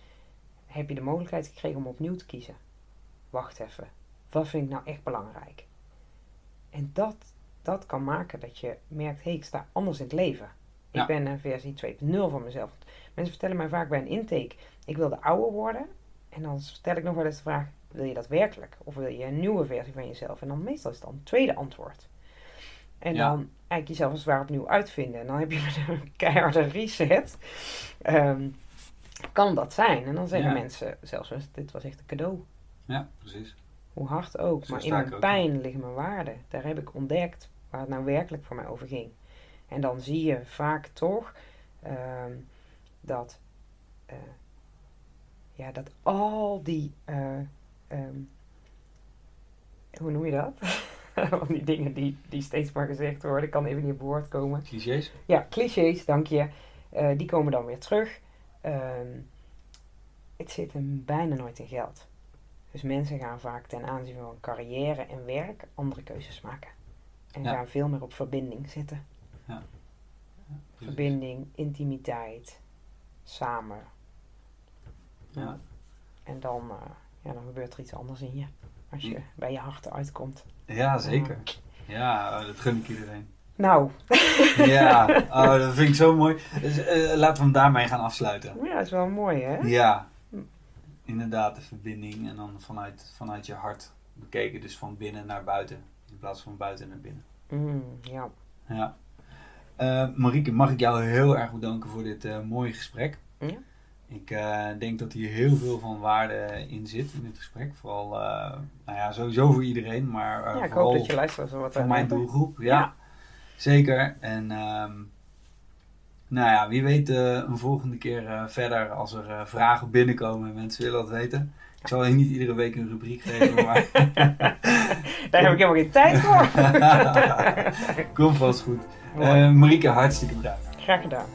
heb je de mogelijkheid gekregen om opnieuw te kiezen. Wacht even, wat vind ik nou echt belangrijk? En dat, dat kan maken dat je merkt, hé, hey, ik sta anders in het leven. Ja. Ik ben een versie 2.0 van mezelf. Mensen vertellen mij vaak bij een intake, ik wil de oude worden. En dan stel ik nog wel eens de vraag, wil je dat werkelijk? Of wil je een nieuwe versie van jezelf? En dan meestal is het dan het tweede antwoord. En Ja. dan eigenlijk jezelf als het ware opnieuw uitvinden. En dan heb je *laughs* een keiharde reset. ehm, kan dat zijn? En dan zeggen Ja. mensen zelfs, dit was echt een cadeau. Ja, precies. Hoe hard ook. Zo maar in mijn pijn liggen mijn waarden. Daar heb ik ontdekt waar het nou werkelijk voor mij over ging. En dan zie je vaak toch ehm, dat, eh, ja, dat al die, eh, ehm, hoe noem je dat? *laughs* Van die dingen die, die steeds maar gezegd worden. Ik kan even niet op woord komen. Clichés? Ja, clichés, dank je. Eh, die komen dan weer terug. Ehm, het zit hem bijna nooit in geld. Dus mensen gaan vaak ten aanzien van carrière en werk andere keuzes maken. En Ja. gaan veel meer op verbinding zitten. Verbinding, intimiteit, samen. Ja. En dan, eh, ja, dan gebeurt er iets anders in je. Als je Ja. bij je hart uitkomt. ja, zeker. Ja, oh, dat gun ik iedereen. Nou, Ja, *laughs* oh, dat vind ik zo mooi. Dus, eh, laten we hem daarmee gaan afsluiten. ja, dat is wel mooi hè? Ja, inderdaad, de verbinding en dan vanuit, vanuit je hart bekeken, dus van binnen naar buiten in plaats van buiten naar binnen. Mm, ja. Ja. Eh, Marieke, mag ik jou heel erg bedanken voor dit eh, mooie gesprek. Ja. Ik eh, denk dat hier heel veel van waarde in zit in dit gesprek. Vooral, nou ja, sowieso voor iedereen, maar ja, ik hoop dat je luistert wat voor mijn doelgroep. Ja, Ja. zeker. En ehm, nou ja, wie weet een volgende keer verder als er vragen binnenkomen en mensen willen dat weten. Ik zal je niet iedere week een rubriek geven, maar *laughs* Daar heb ik helemaal geen tijd voor. *laughs* komt vast goed. Eh Marieke, hartstikke bedankt. Graag gedaan.